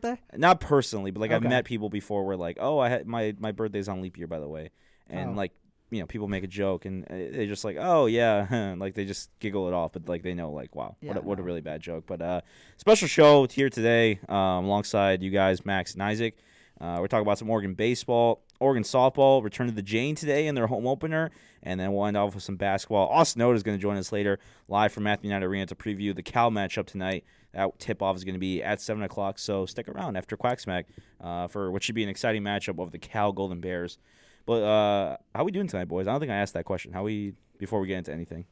birthday? Not personally, but like I've met people before where like, oh, I had my my birthday's on leap year, by the way, and Oh. like you know people make a joke and uh, they're just like, oh yeah, like they just giggle it off, but like they know like, wow, Yeah, what a, what a really bad joke. But uh, special show here today um, alongside you guys, Max and Isaac. Uh, we're talking about some Oregon baseball, Oregon softball return to the Jane today in their home opener, and then we'll end off with some basketball. Austin Oda is going to join us later, live from Matthew Knight Arena to preview the Cal matchup tonight. That tip off is going to be at seven o'clock, so stick around after Quacksmack uh, for what should be an exciting matchup of the Cal Golden Bears. But uh, how we doing tonight, boys? I don't think I asked that question. How we before we get into anything?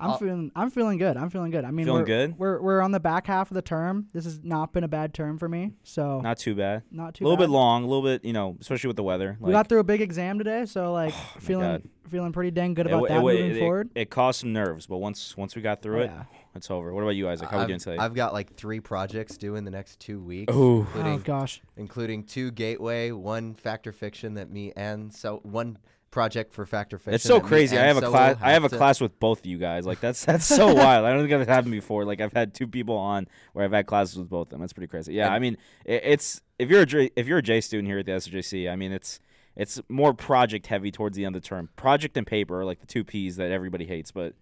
I'm Uh, feeling I'm feeling good. I'm feeling good. I mean, Feeling we're, good? We're we're on the back half of the term. This has not been a bad term for me. So Not too bad. not too bad. A little bad. bit long, a little bit, you know, especially with the weather. we got through a big exam today, so like Oh feeling feeling pretty dang good about wa- that it, wa- moving it, forward. It, caused some nerves, but once once we got through Oh, it, yeah. It's over. What about you, Isaac? How we I've, doing today? I've got like three projects due in the next two weeks, Ooh. including Oh gosh. including two Gateway, one Factor Fiction that me and so one project for Factor Fiction. It's so that me crazy. I and have a Solo class. I have a to- class with both of you guys. Like that's that's so wild. I don't think that's happened before. Like I've had two people on where I've had classes with both of them. That's pretty crazy. Yeah, And- I mean, it, it's if you're a J, if you're a J student here at the SJC, I mean, it's it's more project heavy towards the end of the term. Project and paper are like the two P's that everybody hates, but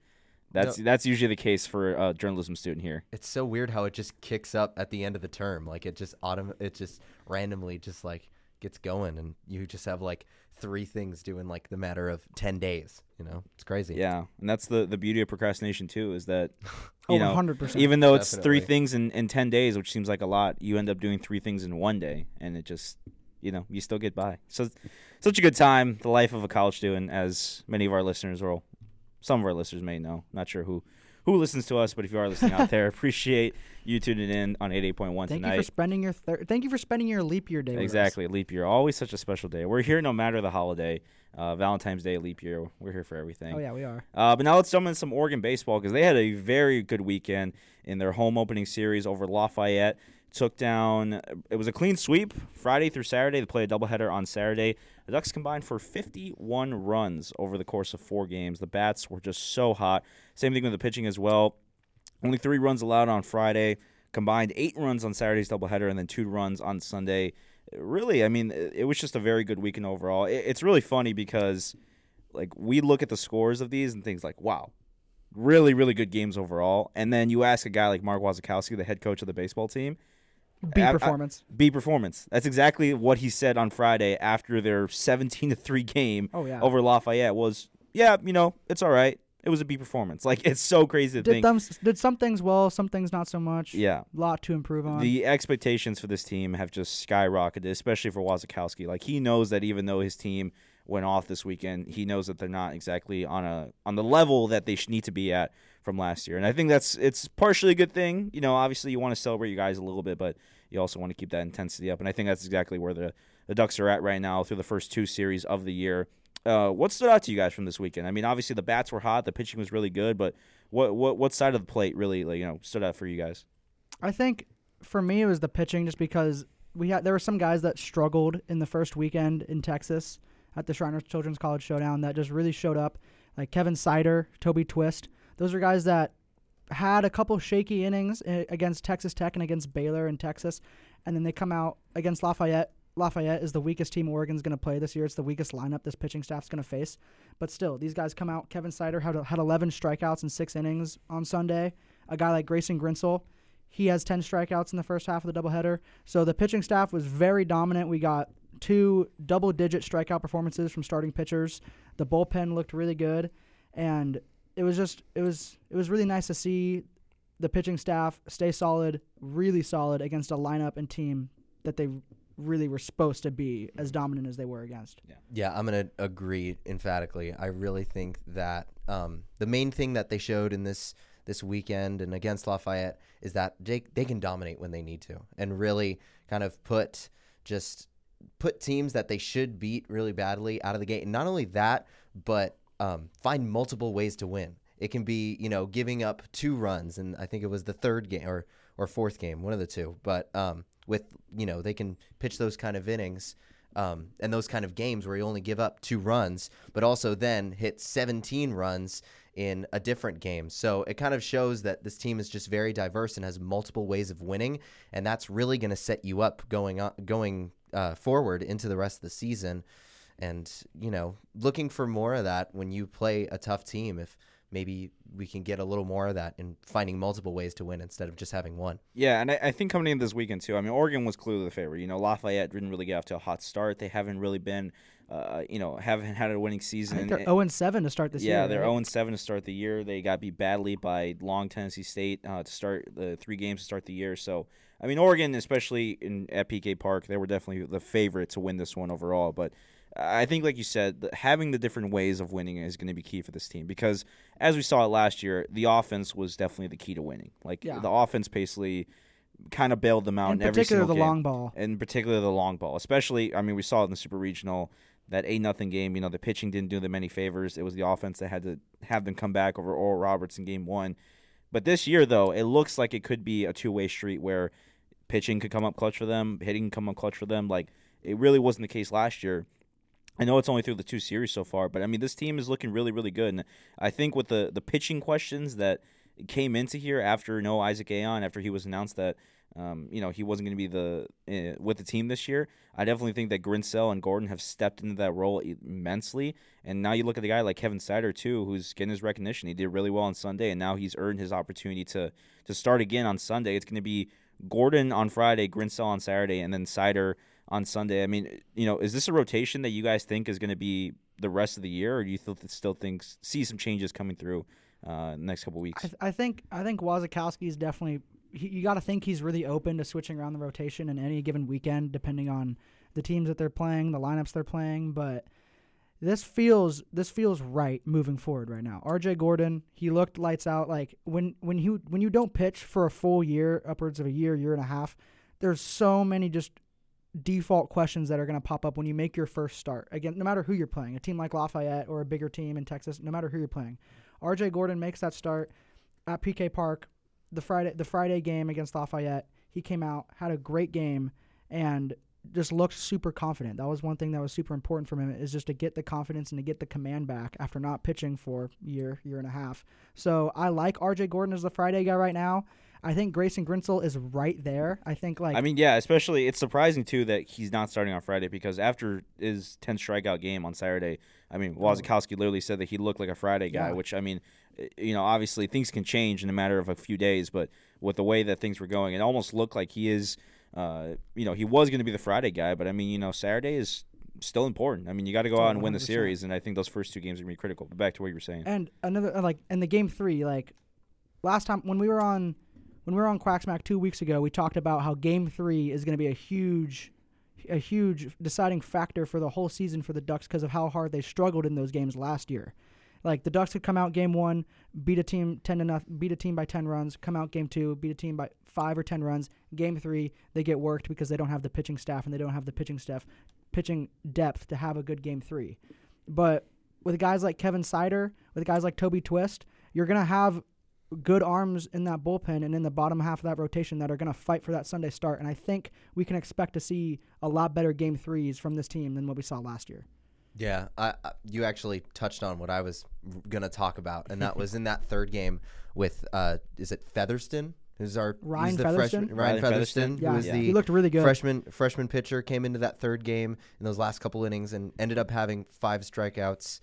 that's that's usually the case for a journalism student here. It's so weird how it just kicks up at the end of the term. Like it just autom- it just randomly just like gets going, and you just have like three things due in like the matter of ten days. You know, it's crazy. Yeah, and that's the the beauty of procrastination too is that you Oh, know 100%. even though it's three things in, in 10 days which seems like a lot you end up doing three things in one day and it just you know you still get by so such a good time the life of a college student as many of our listeners or some of our listeners may know not sure who who listens to us but if you are listening out there appreciate you tuning in on 88.1 Thank tonight you for spending your thir- thank you for spending your leap year day. with us. Exactly, leap year. Always such a special day. We're here no matter the holiday. Uh, Valentine's Day, leap year. We're here for everything. Oh yeah, we are. Uh, but now let's jump into some Oregon baseball because they had a very good weekend in their home opening series over Lafayette. Took down. It was a clean sweep Friday through Saturday. They played a doubleheader on Saturday. The Ducks combined for 51 runs over the course of four games. The bats were just so hot. Same thing with the pitching as well. Only three runs allowed on Friday. Combined eight runs on Saturday's doubleheader, and then two runs on Sunday. Really, I mean, it was just a very good weekend overall. It's really funny because, like, we look at the scores of these and things like, wow, really, really good games overall. And then you ask a guy like Mark Wasikowski, the head coach of the baseball team, B I- I- performance. B performance. That's exactly what he said on Friday after their 17 to 3 game oh yeah. over Lafayette was, yeah, you know, it's all right. It was a B performance. Like it's so crazy to did think. them did some things well, some things not so much. yeah. a lot to improve on. The expectations for this team have just skyrocketed, especially for Wasikowski. Like he knows that even though his team went off this weekend, he knows that they're not exactly on a on the level that they need to be at from last year. And I think that's it's partially a good thing. You know, obviously you want to celebrate you guys a little bit, but you also want to keep that intensity up. And I think that's exactly where the the Ducks are at right now through the first two series of the year. Uh, what stood out to you guys from this weekend? I mean, obviously the bats were hot, the pitching was really good, but what what what side of the plate really like, you know stood out for you guys? I think for me it was the pitching just because we had there were some guys that struggled in the first weekend in Texas at the Shriners Children's College Showdown that just really showed up. Like Kevin Seitter, Toby Twist. Those are guys that had a couple shaky innings uh, against Texas Tech and against Baylor in Texas, and then they come out against Lafayette. Lafayette is the weakest team Oregon's going to play this year. It's the weakest lineup this pitching staff's going to face. But still, these guys come out. Kevin Seitter had, had 11 strikeouts in six innings on Sunday. A guy like Grayson Grinsell, he has 10 strikeouts in the first half of the doubleheader. So the pitching staff was very dominant. We got two double digit strikeout performances from starting pitchers. The bullpen looked really good. And it was just it was it was really nice to see the pitching staff stay solid, really solid against a lineup and team that they really were supposed to be as dominant as they were against. Yeah, yeah I'm gonna agree emphatically. I really think that um, the main thing that they showed in this this weekend and against Lafayette is that they they can dominate when they need to, and really kind of put just put teams that they should beat really badly out of the gate. And not only that, but um, find multiple ways to win. It can be you know giving up two runs, and I think it was the third game or or fourth game, one of the two. But um, with you know they can pitch those kind of innings um, and those kind of games where you only give up two runs, but also then hit 17 runs in a different game. So it kind of shows that this team is just very diverse and has multiple ways of winning, and that's really going to set you up going on, going uh, forward into the rest of the season. And you know, looking for more of that when you play a tough team. If maybe we can get a little more of that in finding multiple ways to win instead of just having one. Yeah, and I, I think coming in this weekend too. I mean, Oregon was clearly the favorite. You know, Lafayette didn't really get off to a hot start. They haven't really been, uh, you know, haven't had a winning I season. think they're And- 0 and 7 to start this yeah, year. they're right? 0 7 to start the year. They got beat badly by long Tennessee State uh, to start the three games to start the year. So, I mean, Oregon, especially in at PK Park, they were definitely the favorite to win this one overall. But I think, like you said, having the different ways of winning is going to be key for this team because, as we saw it last year, the offense was definitely the key to winning. Like Yeah. the offense basically kind of bailed them out In in, every particular, single the game long ball. in particular the long ball. Especially, I mean, we saw it in the Super Regional that eight nothing game. You know, the pitching didn't do them any favors. It was the offense that had to have them come back over Oral Roberts in game one. But this year, though, it looks like it could be a two way street where pitching could come up clutch for them, hitting can come up clutch for them. Like it really wasn't the case last year. I know it's only through the two series so far, but I mean this team is looking really, really good. And I think with the the pitching questions that came into here after no Isaac Ayon, after he was announced that um, you know he wasn't going to be the uh, with the team this year, I definitely think that Grinsell and Gordon have stepped into that role immensely. And now you look at the guy like Kevin Seitter too, who's getting his recognition. He did really well on Sunday, and now he's earned his opportunity to to start again on Sunday. It's going to be Gordon on Friday, Grinsell on Saturday, and then Seitter on Sunday. I mean, you know, is this a rotation that you guys think is going to be the rest of the year, or do you still think see some changes coming through uh, next couple weeks? I, th- I think I think Wasikowski is definitely. He, you got to think he's really open to switching around the rotation in any given weekend, depending on the teams that they're playing, the lineups they're playing. But this feels this feels right moving forward right now. R.J. Gordon, he looked lights out. Like when when you when you don't pitch for a full year, upwards of a year, year and a half, there's so many just default questions that are going to pop up when you make your first start. Again, no matter who you're playing, a team like Lafayette or a bigger team in Texas, no matter who you're playing. RJ Gordon makes that start at PK Park, the Friday the Friday game against Lafayette. He came out, had a great game and just looked super confident. That was one thing that was super important for him is just to get the confidence and to get the command back after not pitching for year, year and a half. So I like RJ Gordon as the Friday guy right now. I think Grayson Grinsell is right there. I think like I mean, yeah, especially it's surprising too that he's not starting on Friday because after his 10 strikeout game on Saturday, I mean, Wasikowski literally said that he looked like a Friday guy, Yeah. which I mean, eh, you know, obviously things can change in a matter of a few days, but with the way that things were going, it almost looked like he is, uh, you know, he was going to be the Friday guy, but I mean, you know, Saturday is still important. I mean, you got to go out and win the series, and I think those first two games are going to be critical. But back to what you were saying. And another like in the game three, like last time when we were on when we were on Quacksmack two weeks ago, we talked about how game three is going to be a huge a huge deciding factor for the whole season for the Ducks because of how hard they struggled in those games last year. Like the Ducks could come out game one, beat a team ten to nothing, beat a team by ten runs. Come out game two, beat a team by five or ten runs. Game three, they get worked because they don't have the pitching staff and they don't have the pitching staff, pitching depth to have a good game three. But with guys like Kevin Seitter, with guys like Toby Twist, you're gonna have good arms in that bullpen and in the bottom half of that rotation that are gonna fight for that Sunday start. And I think we can expect to see a lot better game threes from this team than what we saw last year. Yeah, I, I, you actually touched on what I was going to talk about, and that was in that third game with uh, is it Featherston? Who's our Ryan the Featherston? freshman, Ryan Ryan Featherston, Featherston? who Yeah, was Yeah. the he looked really good. freshman freshman pitcher, came into that third game in those last couple innings and ended up having five strikeouts.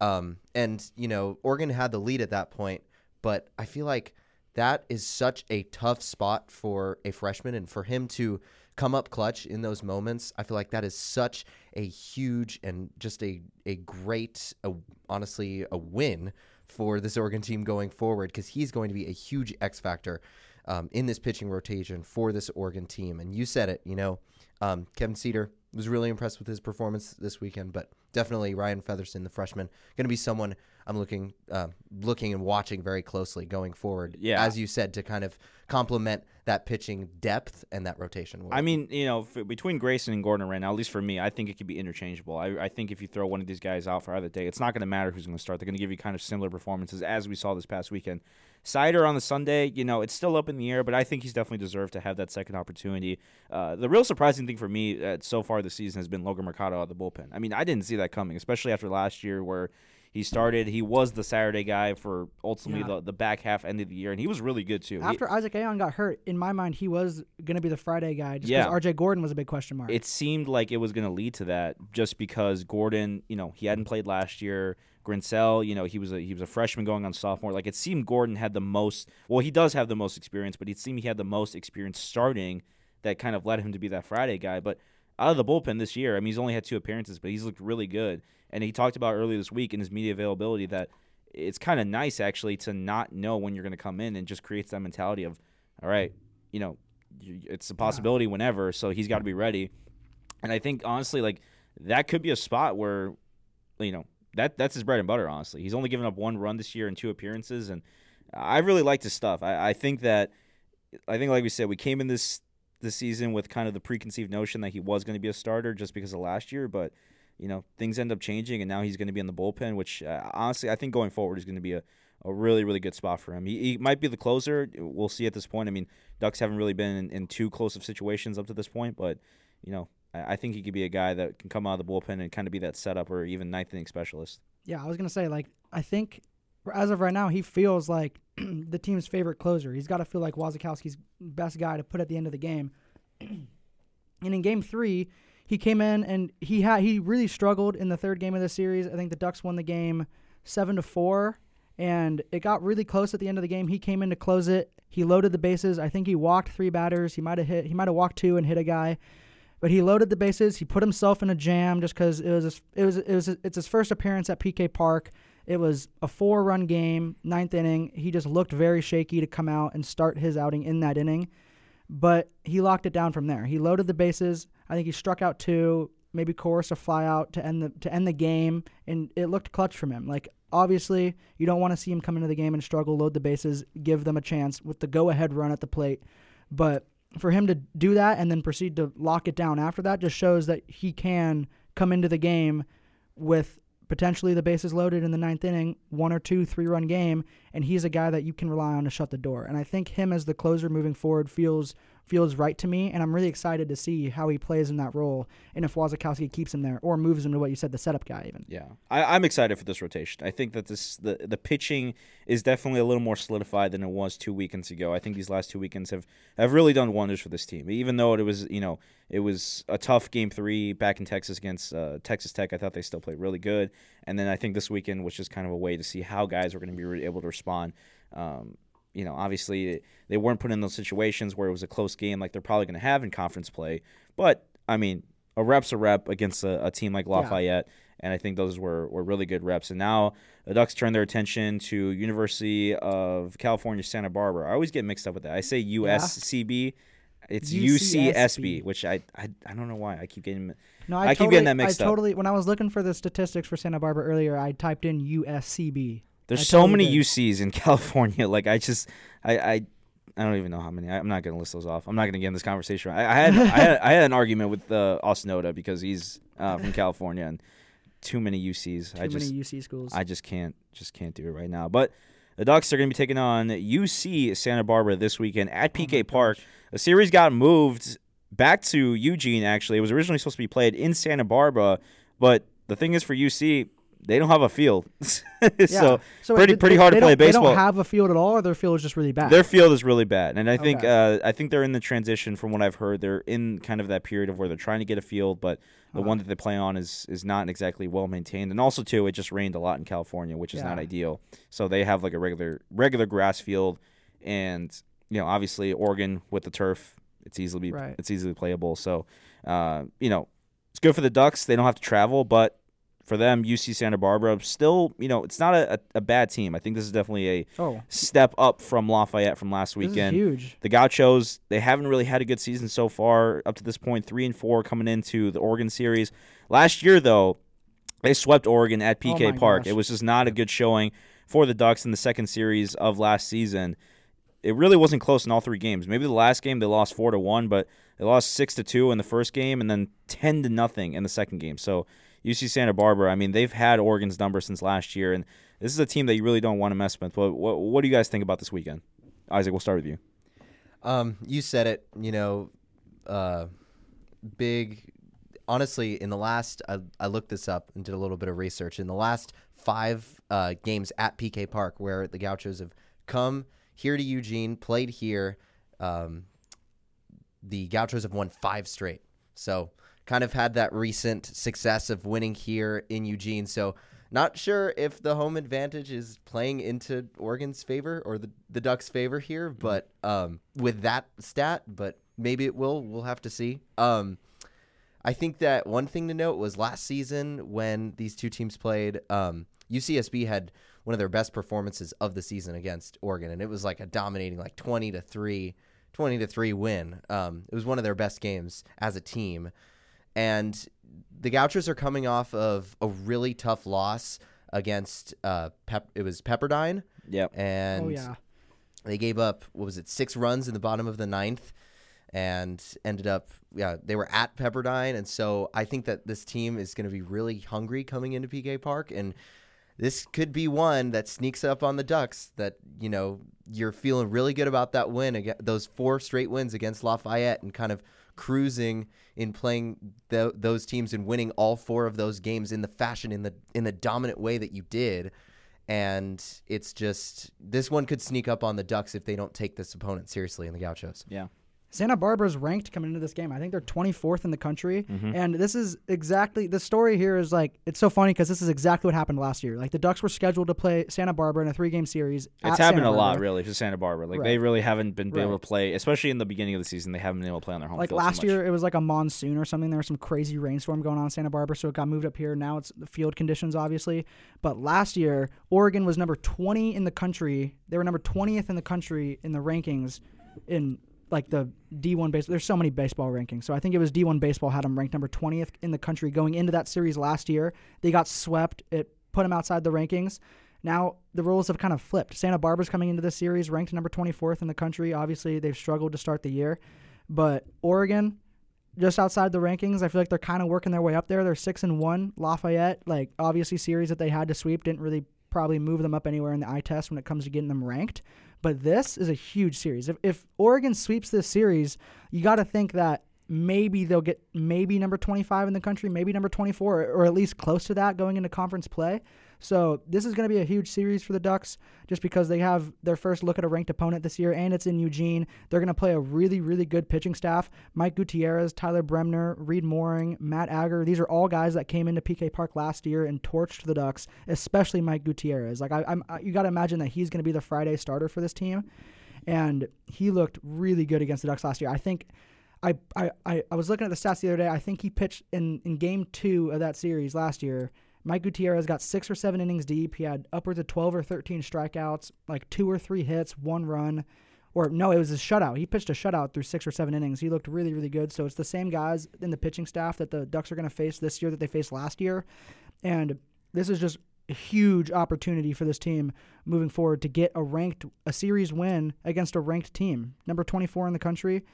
Um, and you know, Oregon had the lead at that point, but I feel like that is such a tough spot for a freshman, and for him to come up clutch in those moments, I feel like that is such a huge and just a a great, a, honestly, a win for this Oregon team going forward because he's going to be a huge X factor um, in this pitching rotation for this Oregon team. And you said it, you know, um, Kevin Seitter was really impressed with his performance this weekend, but definitely Ryan Featherston, the freshman, going to be someone I'm looking, uh, looking and watching very closely going forward. Yeah. as you said, to kind of complement that pitching depth and that rotation. I mean, you know, f- between Grayson and Gordon right now, at least for me, I think it could be interchangeable. I, I think if you throw one of these guys out for either day, it's not going to matter who's going to start. They're going to give you kind of similar performances as we saw this past weekend. Seitter on the Sunday, you know, it's still up in the air, but I think he's definitely deserved to have that second opportunity. Uh, the real surprising thing for me uh, so far this season has been Logan Mercado out of the bullpen. I mean, I didn't see that coming, especially after last year where He started. He was the Saturday guy for ultimately Yeah. the, the back half end of the year, and he was really good too. He- After Isaac Ayon got hurt, in my mind, he was going to be the Friday guy just Yeah. because RJ Gordon was a big question mark. it seemed like it was going to lead to that just because Gordon, you know, he hadn't played last year. Grinsell, you know, he was a he was a freshman going on sophomore. Like it seemed Gordon had the most. Well, he does have the most experience, but it seemed he had the most experience starting. That kind of led him to be that Friday guy. But out of the bullpen this year, I mean, he's only had two appearances, but he's looked really good. And he talked about earlier this week in his media availability that it's kind of nice actually to not know when you're going to come in and just creates that mentality of, all right, you know, it's a possibility whenever, so he's got to be ready. And I think honestly, like that could be a spot where, you know, that that's his bread and butter. Honestly, he's only given up one run this year in two appearances, and I really liked his stuff. I, I think that, I think like we said, we came in this this season with kind of the preconceived notion that he was going to be a starter just because of last year, but you know things end up changing, and now he's going to be in the bullpen, which uh, honestly I think going forward is going to be a a really, really good spot for him. He, he might be the closer. We'll see at this point. I mean, Ducks haven't really been in, in too close of situations up to this point, but you know, I, I think he could be a guy that can come out of the bullpen and kind of be that setup or even ninth inning specialist. yeah, I was going to say, like, I think as of right now, he feels like the team's favorite closer. He's got to feel like Wasikowski's best guy to put at the end of the game. and in game three, he came in and he had he really struggled in the third game of the series. I think the Ducks won the game seven to four, and it got really close at the end of the game. He came in to close it. He loaded the bases. I think he walked three batters. He might have hit. He might have walked two and hit a guy, but he loaded the bases. He put himself in a jam just because it was his, it was it was it's his first appearance at PK Park. It was a four-run game, ninth inning. He just looked very shaky to come out and start his outing in that inning, but he locked it down from there. He loaded the bases. I think he struck out two, maybe coerced a fly out to end the to end the game, and it looked clutch from him. Like obviously, you don't want to see him come into the game and struggle, load the bases, give them a chance with the go-ahead run at the plate, but for him to do that and then proceed to lock it down after that just shows that he can come into the game with potentially the bases loaded in the ninth inning, one or two three run game, and he's a guy that you can rely on to shut the door. And I think him as the closer moving forward feels feels right to me, and I'm really excited to see how he plays in that role and if Wasikowski keeps him there or moves him to what you said, the setup guy even. Yeah, I, I'm excited for this rotation. I think that this the the pitching is definitely a little more solidified than it was two weekends ago. I think these last two weekends have have really done wonders for this team. Even though it was you know it was a tough game three back in Texas against uh, Texas Tech, I thought they still played really good. And then I think this weekend was just kind of a way to see how guys were going to be able to respond. Um, you know, obviously they weren't put in those situations where it was a close game like they're probably going to have in conference play. But I mean, a rep's a rep against a, a team like Lafayette, and I think those were, were really good reps. And now the Ducks turn their attention to University of California Santa Barbara. I always get mixed up with that. I say USCB. It's UCSB. UCSB, which I, I I don't know why I keep getting. No, I I, keep getting that mixed I up. totally when I was looking for the statistics for Santa Barbara earlier, I typed in USCB. There's I so totally many did. UCs in California. Like I just I I, I don't even know how many. I, I'm not gonna list those off. I'm not gonna get in this conversation. I, I had I had I had an argument with uh, Austin Oda because he's uh, from California and too many UCs. Too I just many UC schools. I just can't just can't do it right now. But the Ducks are going to be taking on UC Santa Barbara this weekend at Oh PK Park. gosh. The series got moved back to Eugene. Actually, it was originally supposed to be played in Santa Barbara, but the thing is for UC, they don't have a field, Yeah. so So pretty- pretty hard to play don't- They don't have a field at all, or their field is just really bad. their field is really bad. And I think Okay. uh, I think they're in the transition from what I've heard. They're in kind of that period of where they're trying to get a field, but the Uh-huh. one that they play on is is not exactly well maintained. And also too, it just rained a lot in California, which is not ideal. So they have like a regular regular grass field, and you know obviously Oregon with the turf, it's easily Right. it's easily playable. So uh, you know it's good for the Ducks. They don't have to travel, but for them, UC Santa Barbara still you know it's not a, a, bad team. I think this is definitely a oh, step up from Lafayette from last weekend. huge. The Gauchos, they haven't really had a good season so far up to this point, three and four coming into the Oregon series. Last year, though, they swept Oregon at PK Oh Park. gosh. It was just not a good showing for the Ducks in the second series of last season. It really wasn't close in all three games. Maybe the last game they lost four to one, but they lost six to two in the first game and then ten to nothing in the second game. So UC Santa Barbara, I mean, they've had Oregon's number since last year, and this is a team that you really don't want to mess with. But what, what do you guys think about this weekend? Isaac, we'll start with you. Um, you said it. You know, uh, big honestly, in the last, I, I looked this up and did a little bit of research. In the last five uh, games at PK Park, where the Gauchos have come here to Eugene, played here, um, the Gauchos have won five straight. So kind of had that recent success of winning here in Eugene. So not sure if the home advantage is playing into Oregon's favor or the, the Ducks' favor here, but um, with that stat, but maybe it will. We'll have to see. Um, I think that one thing to note was last season when these two teams played, um, UCSB had one of their best performances of the season against Oregon, and it was like a dominating, like twenty to three, 20 to three win. Um, it was one of their best games as a team, and the Gauchos are coming off of a really tough loss against uh, Pep. It was Pepperdine, Yep. and oh yeah. they gave up what was it six runs in the bottom of the ninth and ended up yeah they were at pepperdine and so i think that this team is going to be really hungry coming into pk park and this could be one that sneaks up on the ducks that you know you're feeling really good about that win again those four straight wins against lafayette and kind of cruising in playing tho- those teams and winning all four of those games in the fashion in the in the dominant way that you did and it's just this one could sneak up on the Ducks if they don't take this opponent seriously in the Gauchos. Yeah. Santa Barbara's ranked coming into this game. I think they're 24th in the country. Mm-hmm. And this is exactly the story here is like, it's so funny because this is exactly what happened last year. Like, the Ducks were scheduled to play Santa Barbara in a three game series. It's happened a lot, really, for Santa Barbara. Like Right. they really haven't been able to play, especially in the beginning of the season. They haven't been able to play on their home Like so last much. year, it was like a monsoon or something. There was some crazy rainstorm going on in Santa Barbara, so it got moved up here. Now it's the field conditions, obviously. But last year, Oregon was number 20 in the country. They were number 20th in the country in the rankings in like the D1 base. There's so many baseball rankings. So I think it was D1 baseball had them ranked number 20th in the country going into that series last year. They got swept. It put them outside the rankings. Now the rules have kind of flipped. Santa Barbara's coming into this series ranked number 24th in the country. Obviously, they've struggled to start the year, but Oregon just outside the rankings. I feel like they're kind of working their way up there. They're six and one. Lafayette, like obviously series that they had to sweep, didn't really probably move them up anywhere in the eye test when it comes to getting them ranked. But this is a huge series. If if Oregon sweeps this series, you got to think that maybe they'll get maybe number 25 in the country, maybe number 24, or at least close to that going into conference play. So this is going to be a huge series for the Ducks just because they have their first look at a ranked opponent this year, and it's in Eugene. They're going to play a really, really good pitching staff. Mike Gutierrez, Tyler Bremner, Reed Mooring, Matt Ager. These are all guys that came into PK Park last year and torched the Ducks, especially Mike Gutierrez. Like I, I, you got to imagine that he's going to be the Friday starter for this team, and he looked really good against the Ducks last year. I think. I, I, I I was looking at the stats the other day. I think he pitched in, in game two of that series last year. Mike Gutierrez got six or seven innings deep. He had upwards of 12 or 13 strikeouts, like two or three hits, one run. Or no, it was a shutout. He pitched a shutout through six or seven innings. He looked really, really good. So it's the same guys in the pitching staff that the Ducks are going to face this year that they faced last year. And this is just a huge opportunity for this team moving forward to get a ranked, a series win against a ranked team. Number 24 in the country.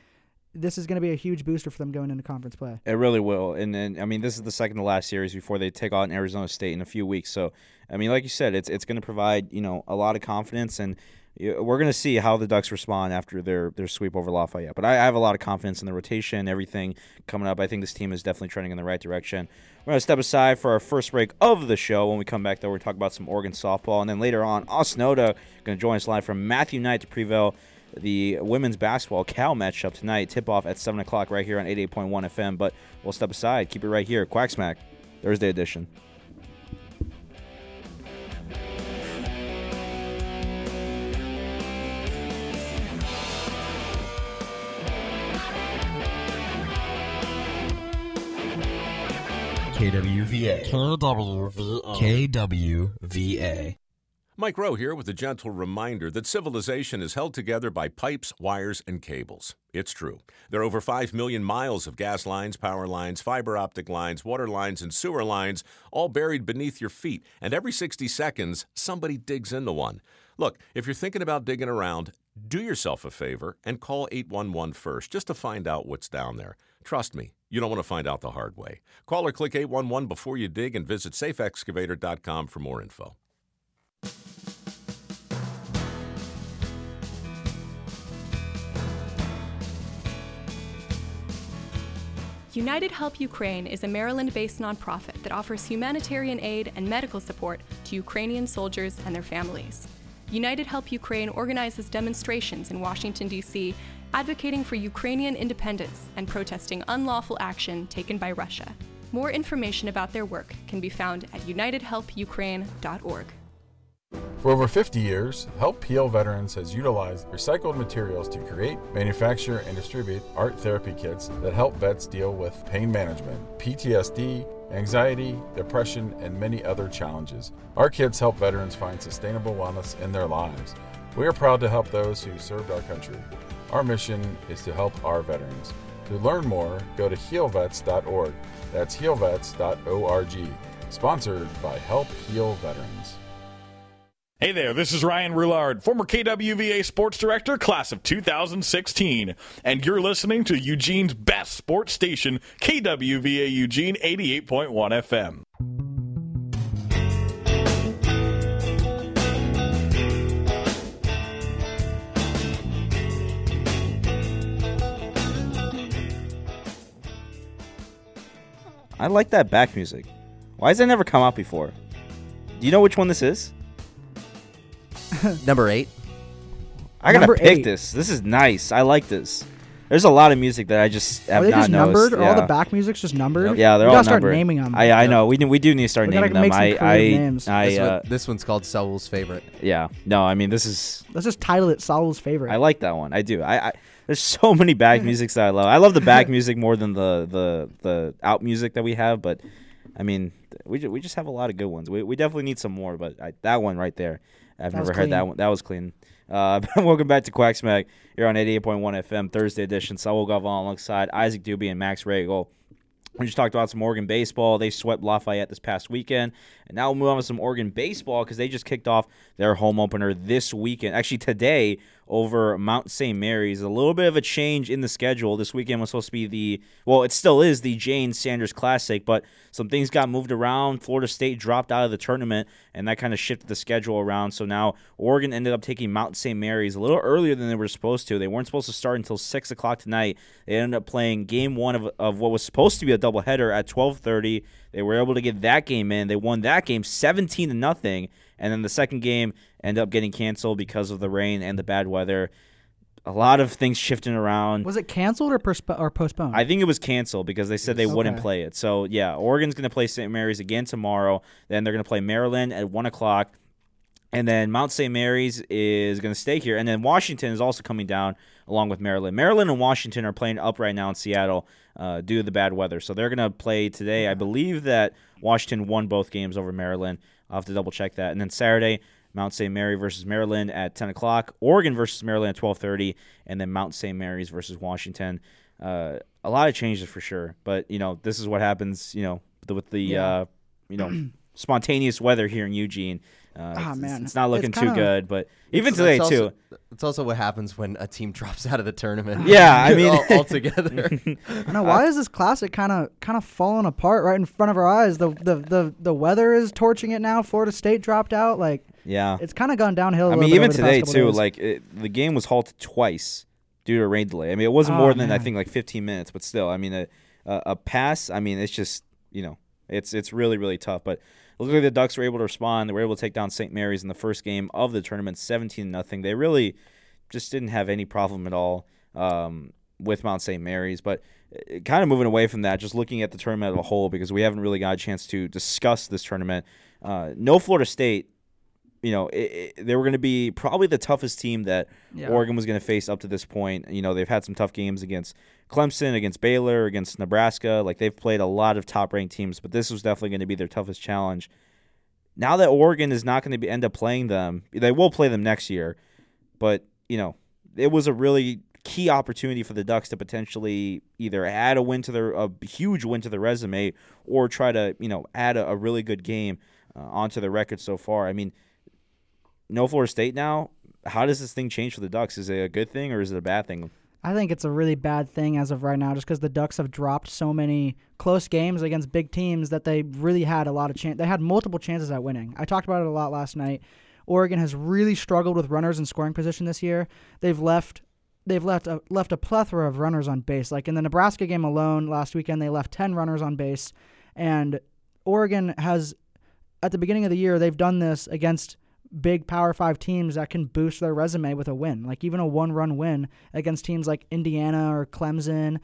This is going to be a huge booster for them going into conference play. It really will, and then I mean, this is the second to last series before they take on Arizona State in a few weeks. So, I mean, like you said, it's it's going to provide you know a lot of confidence, and we're going to see how the Ducks respond after their their sweep over Lafayette. But I, I have a lot of confidence in the rotation, everything coming up. I think this team is definitely trending in the right direction. We're going to step aside for our first break of the show. When we come back, though, we're talk about some Oregon softball, and then later on, Austin Oda going to join us live from Matthew Knight to prevail the women's basketball Cal matchup tonight. Tip off at 7 o'clock right here on 88.1 FM. But we'll step aside. Keep it right here. Quack Smack, Thursday edition. KWVA. KWVA. KWVA. Mike Rowe here with a gentle reminder that civilization is held together by pipes, wires, and cables. It's true. There are over 5 million miles of gas lines, power lines, fiber optic lines, water lines, and sewer lines, all buried beneath your feet. And every 60 seconds, somebody digs into one. Look, if you're thinking about digging around, do yourself a favor and call 811 first just to find out what's down there. Trust me, you don't want to find out the hard way. Call or click 811 before you dig and visit safeexcavator.com for more info. United Help Ukraine is a Maryland based nonprofit that offers humanitarian aid and medical support to Ukrainian soldiers and their families. United Help Ukraine organizes demonstrations in Washington, D.C., advocating for Ukrainian independence and protesting unlawful action taken by Russia. More information about their work can be found at unitedhelpukraine.org. For over 50 years, Help Heal Veterans has utilized recycled materials to create, manufacture, and distribute art therapy kits that help vets deal with pain management, PTSD, anxiety, depression, and many other challenges. Our kits help veterans find sustainable wellness in their lives. We are proud to help those who served our country. Our mission is to help our veterans. To learn more, go to healvets.org. That's healvets.org. Sponsored by Help Heal Veterans. Hey there, this is Ryan Roulard, former KWVA sports director, class of 2016, and you're listening to Eugene's best sports station, KWVA Eugene 88.1 FM. I like that back music. Why has that never come out before? Do you know which one this is? Number eight. I gotta Number pick eight. this. This is nice. I like this. There's a lot of music that I just have Are they not just noticed. numbered? Are all Yeah. the back music's just numbered? Yeah, they're we all gotta start numbered. naming them. I I know. We do, we do need to start We gotta naming them. make some I I creative names. I This, uh, one, this one's called Saul's favorite. yeah. No, I mean this is Let's just title it Saul's favorite. I like that one. I do. I, I there's so many back musics that I love. I love the back music more than the the the out music that we have, but I mean th- we ju- we just have a lot of good ones. We we definitely need some more, but I, that one right there, I've That never heard that one. That was clean. Uh, welcome back to Quack Smack. You're on 88.1 FM Thursday edition. Saul Gavon alongside Isaac Doobie and Max Regal. We just talked about some Oregon baseball. They swept Lafayette this past weekend. And now we'll move on to some Oregon baseball because they just kicked off their home opener this weekend. Actually, today over Mount St. Mary's. A little bit of a change in the schedule. This weekend was supposed to be the, well, it still is the Jane Sanders Classic, but some things got moved around. Florida State dropped out of the tournament, and that kind of shifted the schedule around. So now Oregon ended up taking Mount St. Mary's a little earlier than they were supposed to. They weren't supposed to start until 6 o'clock tonight. They ended up playing game one of, of what was supposed to be a doubleheader at 1230. They were able to get that game in. They won that game 17 to nothing. And then the second game ended up getting canceled because of the rain and the bad weather. A lot of things shifting around. Was it canceled or, persp- or postponed? I think it was canceled because they said they wouldn't play it. So yeah, Oregon's going to play St. Mary's again tomorrow. Then they're going to play Maryland at one o'clock, and then Mount St. Mary's is going to stay here, and then Washington is also coming down along with Maryland. Maryland and Washington are playing up right now in Seattle uh, due to the bad weather, so they're going to play today. I believe that Washington won both games over Maryland. I'll have to double check that, and then Saturday. Mount St. Mary versus Maryland at 10 o'clock. Oregon versus Maryland at 12:30, and then Mount St. Mary's versus Washington. Uh, a lot of changes for sure, but you know this is what happens. You know with the Yeah. uh, you know spontaneous weather here in Eugene. Uh, Ah, it's, man. it's not looking It's too kinda- good, but even today also- too. It's also what happens when a team drops out of the tournament. Yeah, I mean- all, altogether. I know why is this classic kind of kind of falling apart right in front of our eyes? The the the the weather is torching it now. Florida State dropped out. Like Yeah, it's kind of gone downhill. I I mean even today too. Like it, the game was halted twice due to a rain delay. I mean it wasn't Oh, more than I think like 15 minutes, but still, I mean a, a a pass. I mean it's just you know it's it's really really tough, but. Look like the Ducks were able to respond. They were able to take down St. Mary's in the first game of the tournament, 17 nothing. They really just didn't have any problem at all um, with Mount St. Mary's. But uh, kind of moving away from that, just looking at the tournament as a whole, because we haven't really got a chance to discuss this tournament. Uh, no Florida State, you know, it, it, they were going to be probably the toughest team that Yeah. Oregon was going to face up to this point. You know, they've had some tough games against Clemson, against Baylor, against Nebraska. Like they've played a lot of top ranked teams, but this was definitely going to be their toughest challenge. Now that Oregon is not going to be, end up playing them, they will play them next year, but you know, it was a really key opportunity for the Ducks to potentially either add a win to their a huge win to their resume or try to you know add a, a really good game uh, onto their record so far. I mean, no Florida State now. How does this thing change for the Ducks? Is it a good thing or is it a bad thing? I think it's a really bad thing as of right now, just because the Ducks have dropped so many close games against big teams that they really had a lot of chance. They had multiple chances at winning. I talked about it a lot last night. Oregon has really struggled with runners in scoring position this year. They've left they've left a, left a plethora of runners on base. Like in the Nebraska game alone last weekend, they left 10 runners on base. And Oregon has, at the beginning of the year, they've done this against big Power Five teams that can boost their resume with a win. Like even a one run win against teams like Indiana or Clemson,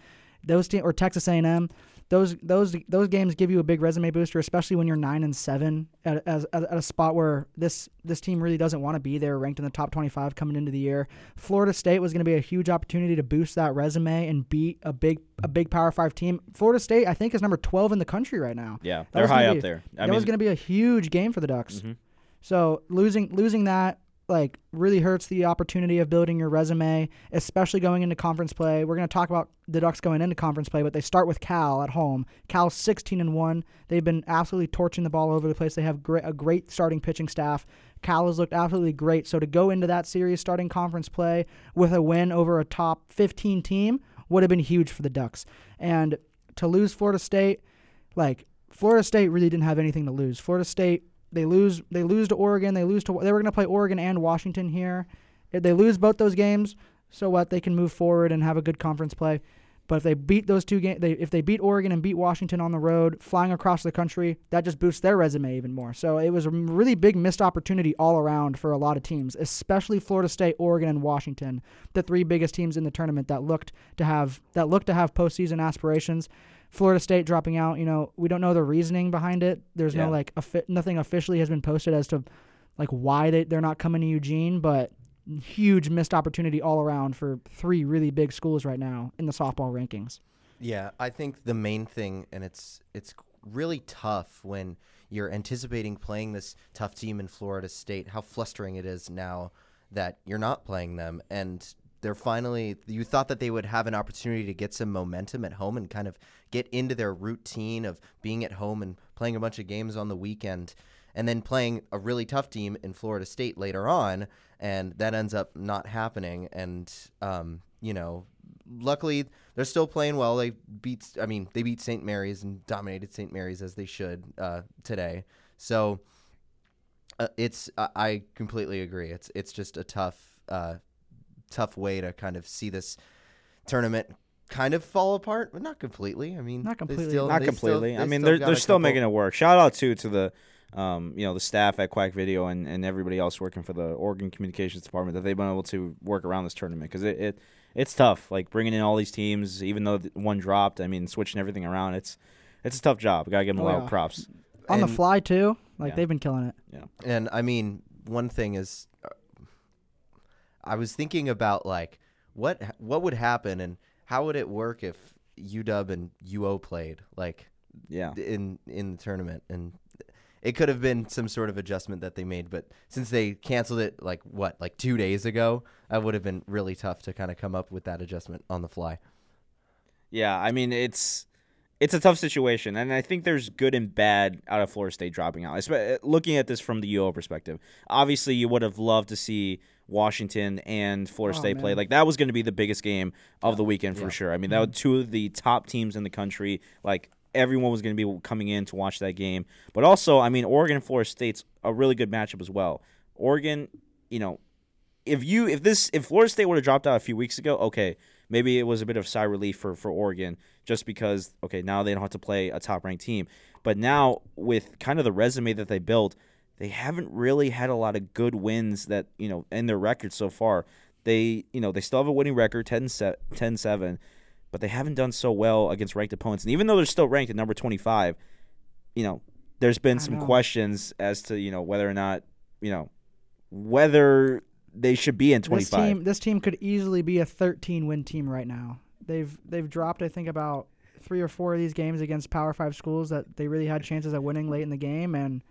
those te- or Texas A&M those those those games give you a big resume booster, especially when you're nine and seven at, at, at a spot where this this team really doesn't want to be there, ranked in the top 25 coming into the year. Florida State was going to be a huge opportunity to boost that resume and beat a big a big Power Five team. Florida State, I think, is number 12 in the country right now. Yeah, That they're high be- up there. I that mean, was going to be a huge game for the Ducks. Mhm. So losing losing that like really hurts the opportunity of building your resume, especially going into conference play. We're going to talk about the Ducks going into conference play, but they start with Cal at home. Cal's 16 and 1. They've been absolutely torching the ball over the place. They have great, a great starting pitching staff. Cal has looked absolutely great. So to go into that series starting conference play with a win over a top 15 team would have been huge for the Ducks. And to lose Florida State, like Florida State really didn't have anything to lose. Florida State they lose they lose to Oregon. They lose to they were going to play Oregon and Washington here. If they lose both those games, so what? They can move forward and have a good conference play. But if they beat those two games, if they beat Oregon and beat Washington on the road, flying across the country, that just boosts their resume even more. So it was a really big missed opportunity all around for a lot of teams, especially Florida State, Oregon, and Washington, the three biggest teams in the tournament that looked to have that looked to have postseason aspirations. Florida State dropping out, you know, we don't know the reasoning behind it. There's Yeah. no like offi- nothing officially has been posted as to like why they they're not coming to Eugene, but huge missed opportunity all around for three really big schools right now in the softball rankings. Yeah, I think the main thing, and it's it's really tough when you're anticipating playing this tough team in Florida State. How flustering it is now that you're not playing them, and they're finally. You thought that they would have an opportunity to get some momentum at home and kind of get into their routine of being at home and playing a bunch of games on the weekend. And then playing a really tough team in Florida State later on, and that ends up not happening. And um, you know, luckily they're still playing well. They beat, I mean, they beat St. Mary's and dominated St. Mary's as they should uh, today. So uh, it's, I completely agree. It's it's just a tough, uh, tough way to kind of see this tournament kind of fall apart, but not completely. I mean, Not completely. still- Not they still- completely. I mean, they're they're still couple- making it work. Shout out too to the, um, you know, the staff at Quack Video and, and everybody else working for the Oregon Communications Department that they've been able to work around this tournament because it, it it's tough. Like bringing in all these teams, even though one dropped. I mean, switching everything around. It's it's a tough job. Gotta give them Oh, a lot yeah. of props. On the fly too, like Yeah. they've been killing it. Yeah and I mean, one thing is, I was thinking about like what what would happen and how would it work if UW and UO played like Yeah. in in the tournament and it could have been some sort of adjustment that they made but since they canceled it like what like 2 days ago that would have been really tough to kind of come up with that adjustment on the fly Yeah, I mean it's it's a tough situation, and I think there's good and bad out of Florida State dropping out. Looking at this from the UO perspective, obviously you would have loved to see Washington and Florida Oh, State play. Like that was going to be the biggest game of the weekend for Yeah. sure. I mean, that mm-hmm. was two of the top teams in the country. Like everyone was going to be coming in to watch that game. But also, I mean, Oregon and Florida State's a really good matchup as well. Oregon, you know, if you if this if Florida State would have dropped out a few weeks ago, okay, maybe it was a bit of sigh relief for for Oregon just because okay now they don't have to play a top ranked team. But now with kind of the resume that they built, they haven't really had a lot of good wins that you know in their record so far. They you know they still have a winning record 10 se- 10-7, but they haven't done so well against ranked opponents. And even though they're still ranked at number twenty five, you know there's been some know. questions as to you know whether or not you know whether they should be in 25. This team, this team could easily be a 13 win team right now. They've they've dropped, I think, about three or four of these games against Power Five schools that they really had chances at winning late in the game, and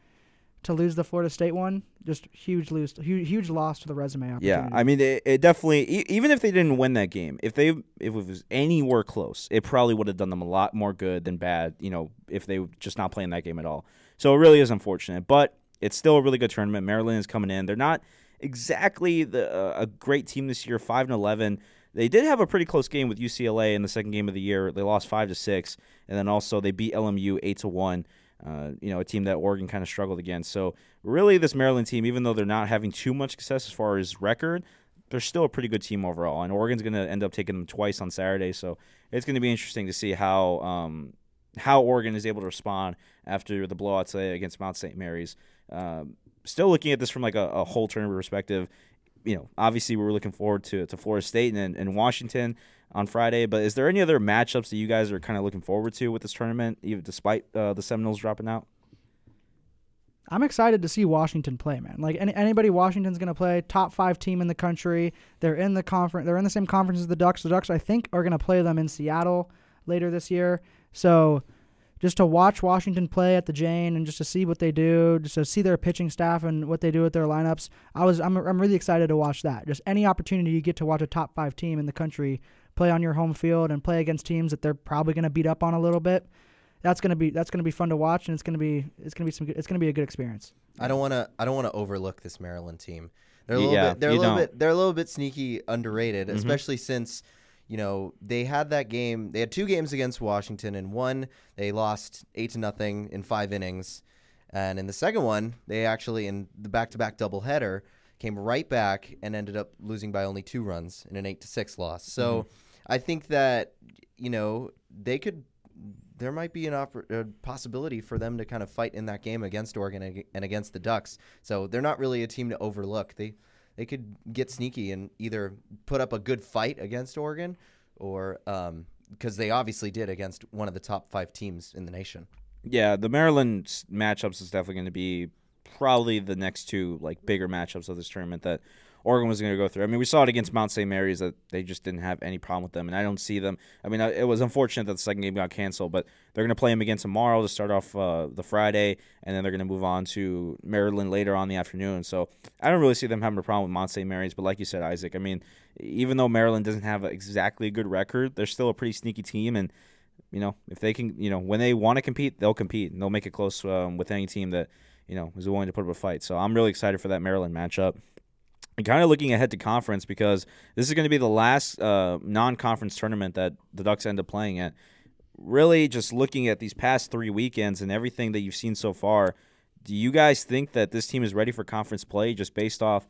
to lose the Florida State one, just huge lose, huge, huge loss to the resume. Opportunity. Yeah, I mean, it, it definitely. E- even if they didn't win that game, if they if it was anywhere close, it probably would have done them a lot more good than bad. You know, if they were just not playing that game at all. So it really is unfortunate, but it's still a really good tournament. Maryland is coming in. They're not exactly the uh, a great team this year. Five and eleven. They did have a pretty close game with UCLA in the second game of the year. They lost five to six, and then also they beat LMU eight to one. Uh, you know, a team that Oregon kind of struggled against. So really, this Maryland team, even though they're not having too much success as far as record, they're still a pretty good team overall. And Oregon's going to end up taking them twice on Saturday, so it's going to be interesting to see how um, how Oregon is able to respond after the blowout today against Mount St. Mary's. Um, still looking at this from like a, a whole tournament perspective. You know, obviously we were looking forward to to Florida State and, and Washington on Friday. But is there any other matchups that you guys are kind of looking forward to with this tournament, even despite uh, the Seminoles dropping out? I'm excited to see Washington play, man. Like any, anybody Washington's going to play, top five team in the country. They're in the conference. They're in the same conference as the Ducks. The Ducks, I think, are going to play them in Seattle later this year. So just to watch Washington play at the Jane and just to see what they do, just to see their pitching staff and what they do with their lineups, I was I'm I'm really excited to watch that. Just any opportunity you get to watch a top five team in the country play on your home field and play against teams that they're probably going to beat up on a little bit that's gonna be that's gonna be fun to watch, and it's gonna be it's gonna be some good, it's gonna be a good experience. I don't want to I don't want to overlook this Maryland team. They're a little Yeah, bit they're a little don't. bit they're a little bit sneaky underrated, Mhm. especially since you know they had that game. They had two games against Washington, and one they lost eight to nothing in five innings, and in the second one they actually in the back to back doubleheader came right back and ended up losing by only two runs in an eight to six loss. So mm-hmm. I think that you know they could there might be an oppor- a possibility for them to kind of fight in that game against Oregon and- and against the Ducks. So they're not really a team to overlook. They they could get sneaky and either put up a good fight against Oregon, or um, because they obviously did against one of the top five teams in the nation. Yeah, the Maryland matchups is definitely going to be probably the next two like bigger matchups of this tournament that Oregon was going to go through. I mean, we saw it against Mount St. Mary's that they just didn't have any problem with them, and I don't see them. I mean, it was unfortunate that the second game got canceled, but they're going to play them again tomorrow to start off uh, the Friday, and then they're going to move on to Maryland later on the afternoon. So I don't really see them having a problem with Mount St. Mary's, but like you said, Isaac, I mean, even though Maryland doesn't have exactly a good record, they're still a pretty sneaky team, and you know, if they can, you know, when they want to compete, they'll compete and they'll make it close um, with any team that, you know, is willing to put up a fight. So I'm really excited for that Maryland matchup. And kind of looking ahead to conference because this is going to be the last uh, non conference tournament that the Ducks end up playing at. Really, just looking at these past three weekends and everything that you've seen so far, do you guys think that this team is ready for conference play just based off,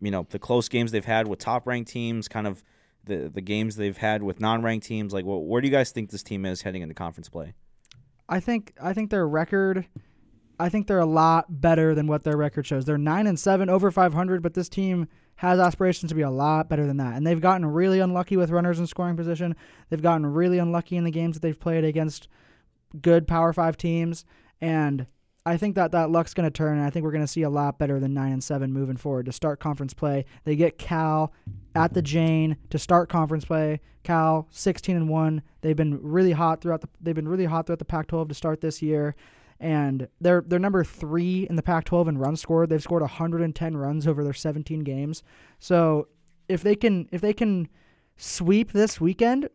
you know, the close games they've had with top ranked teams, kind of the the games they've had with non ranked teams? Like, wh- where do you guys think this team is heading into conference play? I think I think their record I think they're a lot better than what their record shows. They're 9 and 7 over 500, but this team has aspirations to be a lot better than that. And they've gotten really unlucky with runners in scoring position. They've gotten really unlucky in the games that they've played against good Power 5 teams and I think that that luck's going to turn, and I think we're going to see a lot better than nine and seven moving forward to start conference play. They get Cal at the Jane to start conference play. Cal sixteen and one. They've been really hot throughout the. They've been really hot throughout the Pac-12 to start this year, and they're they're number three in the Pac-12 in runs scored. They've scored 110 runs over their 17 games. So if they can if they can sweep this weekend,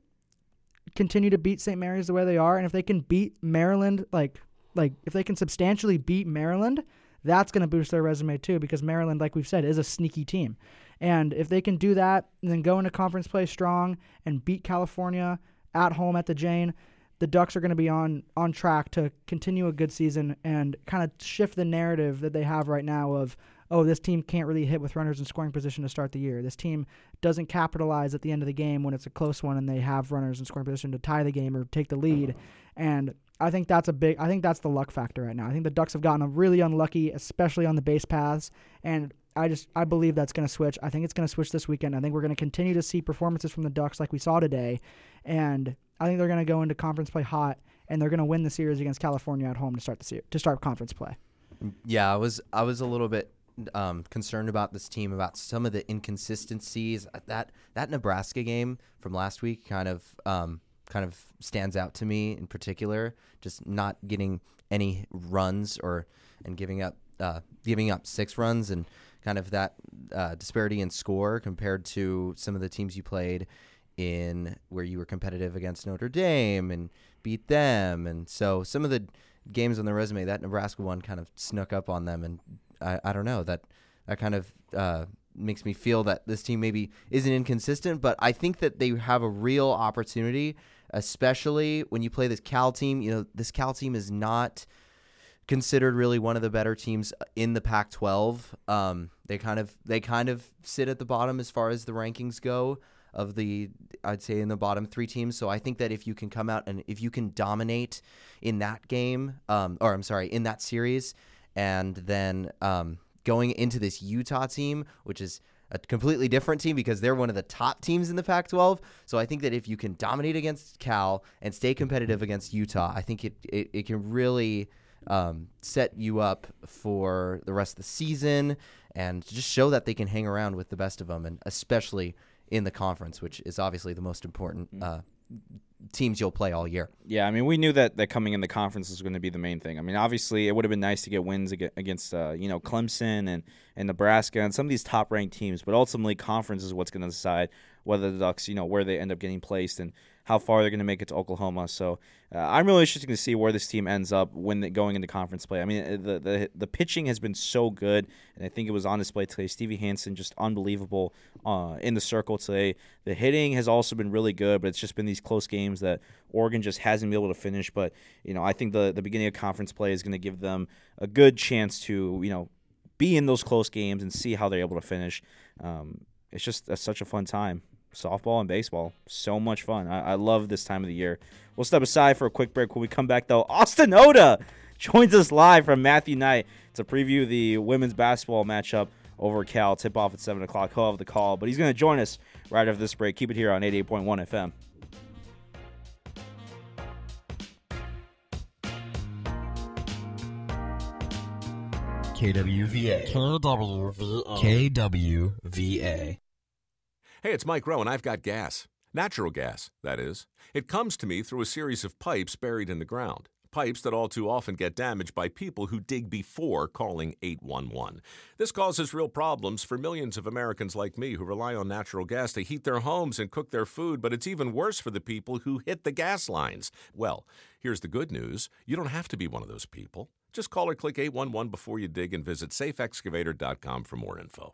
continue to beat St. Mary's the way they are, and if they can beat Maryland like like if they can substantially beat Maryland, that's going to boost their resume too because Maryland, like we've said, is a sneaky team. And if they can do that and then go into conference play strong and beat California at home at the Jane, the Ducks are going to be on on track to continue a good season and kind of shift the narrative that they have right now of oh this team can't really hit with runners in scoring position to start the year. This team doesn't capitalize at the end of the game when it's a close one and they have runners in scoring position to tie the game or take the lead. Uh-huh. And I think that's a big. I think that's the luck factor right now. I think the Ducks have gotten really unlucky, especially on the base paths, and I just I believe that's going to switch. I think it's going to switch this weekend. I think we're going to continue to see performances from the Ducks like we saw today, and I think they're going to go into conference play hot, and they're going to win the series against California at home to start the se- to start conference play. Yeah, I was I was a little bit um, concerned about this team about some of the inconsistencies. That that Nebraska game from last week kind of um, kind of stands out to me in particular. Just not getting any runs or and giving up uh, giving up six runs and kind of that uh, disparity in score compared to some of the teams you played in where you were competitive against Notre Dame and beat them. And so some of the games on the resume, that Nebraska one kind of snuck up on them. And I, I don't know, that, that kind of uh, makes me feel that this team maybe isn't inconsistent, but I think that they have a real opportunity, especially when you play this Cal team. You know, this Cal team is not considered really one of the better teams in the Pac-12. Um, they kind of they kind of sit at the bottom as far as the rankings go of the I'd say in the bottom three teams. So I think that if you can come out and if you can dominate in that game, um, or I'm sorry, in that series, and then um, going into this Utah team, which is a completely different team because they're one of the top teams in the Pac 12. So I think that if you can dominate against Cal and stay competitive against Utah, I think it, it, it can really um, set you up for the rest of the season and just show that they can hang around with the best of them, and especially in the conference, which is obviously the most important uh, teams you'll play all year. Yeah, I mean, we knew that that coming in the conference was going to be the main thing. I mean, obviously, it would have been nice to get wins against, uh, you know, Clemson and, and Nebraska and some of these top ranked teams, but ultimately, conference is what's going to decide whether the Ducks, you know, where they end up getting placed and how far they're going to make it to Oklahoma. So uh, I'm really interested to see where this team ends up when going into conference play. I mean, uh, the, the the pitching has been so good, and I think it was on display today. Stevie Hansen just unbelievable uh, in the circle today. The hitting has also been really good, but it's just been these close games that Oregon just hasn't been able to finish. But you know, I think the the beginning of conference play is going to give them a good chance to you know be in those close games and see how they're able to finish. Um, it's just a, such a fun time softball and baseball. So much fun. I, I, love this time of the year. We'll step aside for a quick break. When we come back, though, Austin Oda joins us live from Matthew Knight to preview the women's basketball matchup over Cal. Tip off at 7 o'clock. He'll have the call, but he's going to join us right after this break. Keep it here on 88.1 FM. KWVA. KWVA. KWVA. Hey, it's Mike Rowe, and I've got gas. Natural gas, that is. It comes to me through a series of pipes buried in the ground. Pipes that all too often get damaged by people who dig before calling 811. This causes real problems for millions of Americans like me who rely on natural gas to heat their homes and cook their food, but it's even worse for the people who hit the gas lines. Well, here's the good news you don't have to be one of those people. Just call or click 811 before you dig and visit safeexcavator.com for more info.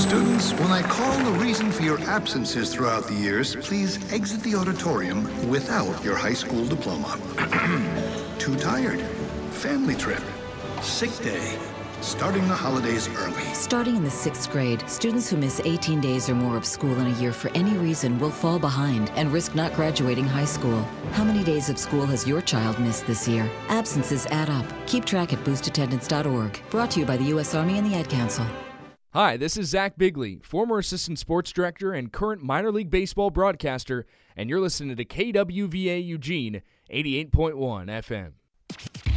Students, when I call the reason for your absences throughout the years, please exit the auditorium without your high school diploma. Too tired, family trip, sick day, starting the holidays early. Starting in the sixth grade, students who miss 18 days or more of school in a year for any reason will fall behind and risk not graduating high school. How many days of school has your child missed this year? Absences add up. Keep track at boostattendance.org. Brought to you by the U.S. Army and the Ad Council. Hi, this is Zach Bigley, former assistant sports director and current minor league baseball broadcaster, and you're listening to KWVA Eugene 88.1 FM.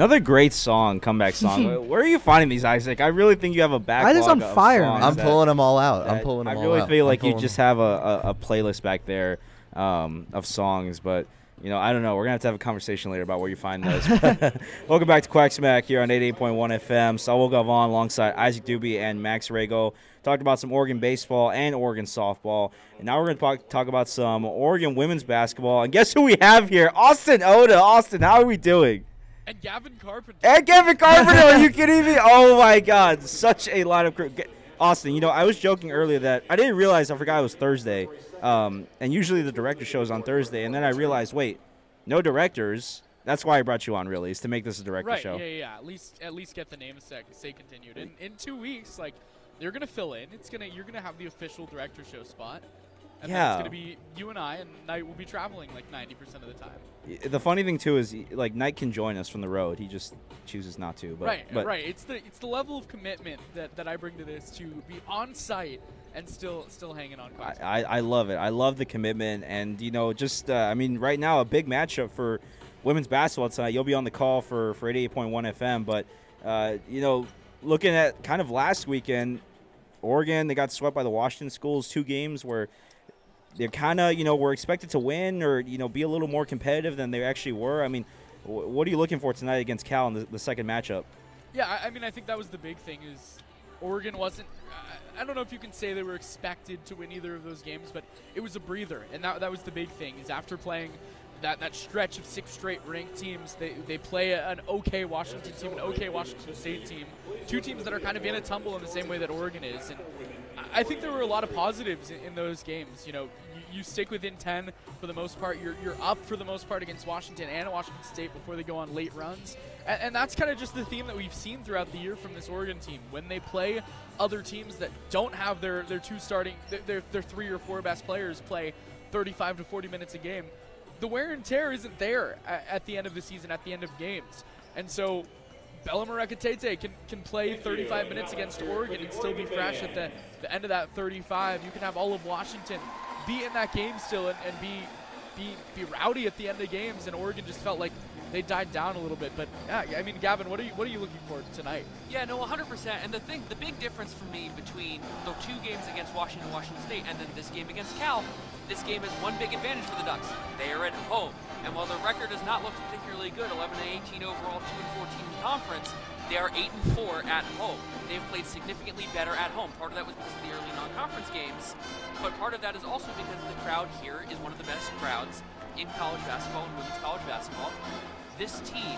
Another great song, comeback song. Where are you finding these, Isaac? I really think you have a backlog. Isaac's on of fire. songs I'm that- pulling them all out. I'm pulling them I all really out. feel I'm like you just have a, a, a playlist back there um, of songs, but you know, I don't know. We're gonna have to have a conversation later about where you find those. Welcome back to Quacksmack here on 88.1 FM. Saul Galvan alongside Isaac Doobie and Max Rago talked about some Oregon baseball and Oregon softball, and now we're gonna talk, talk about some Oregon women's basketball. And guess who we have here? Austin Oda. Austin, how are we doing? And Gavin Carpenter. And Gavin Carpenter, are you kidding me? Oh my God, such a lineup. crew. Austin, you know, I was joking earlier that I didn't realize I forgot it was Thursday, um, and usually the director shows on Thursday, and then I realized, wait, no directors. That's why I brought you on, really, is to make this a director right, show. yeah, yeah. At least, at least get the name sec- say continued. In in two weeks, like they're gonna fill in. It's gonna you're gonna have the official director show spot. And then Yeah. it's gonna be you and I, and Knight will be traveling like 90% of the time. The funny thing too is, like, Knight can join us from the road. He just chooses not to. But, right, but right. It's the it's the level of commitment that, that I bring to this to be on site and still still hanging on. Quite I, I love it. I love the commitment, and you know, just uh, I mean, right now a big matchup for women's basketball tonight. You'll be on the call for for 88.1 FM, but uh, you know, looking at kind of last weekend, Oregon they got swept by the Washington schools. Two games where they kind of you know were expected to win or you know be a little more competitive than they actually were. I mean, wh- what are you looking for tonight against Cal in the, the second matchup? Yeah, I, I mean, I think that was the big thing is Oregon wasn't. I don't know if you can say they were expected to win either of those games, but it was a breather, and that that was the big thing. Is after playing that, that stretch of six straight ranked teams, they, they play an okay Washington team, an okay Washington State team, two teams that are kind of in a tumble in the same way that Oregon is, and I think there were a lot of positives in, in those games. You know, you, you, stick within 10 for the most part. You're, you're up for the most part against Washington and Washington State before they go on late runs. And, and that's kind of just the theme that we've seen throughout the year from this Oregon team. When they play other teams that don't have their, their two starting, their, their, their three or four best players play 35 to 40 minutes a game, the wear and tear isn't there at, at the end of the season, at the end of games. And so Bella Murekatete can, can play 35 minutes against Oregon and still be fresh at the, the end of that 35. You can have all of Washington be in that game still and, and be, be be rowdy at the end of games, and Oregon just felt like they died down a little bit. But yeah, I mean, Gavin, what are you what are you looking for tonight? Yeah, no, 100%. And the thing, the big difference for me between the two games against Washington, Washington State, and then this game against Cal, this game has one big advantage for the Ducks. They are at home, and while their record does not look particularly good, 11 and 18 overall, 2 and 14 in conference, they are 8 and 4 at home. They've played significantly better at home. Part of that was because of the early non-conference games, but part of that is also because the crowd here is one of the best crowds in college basketball and women's college basketball. This team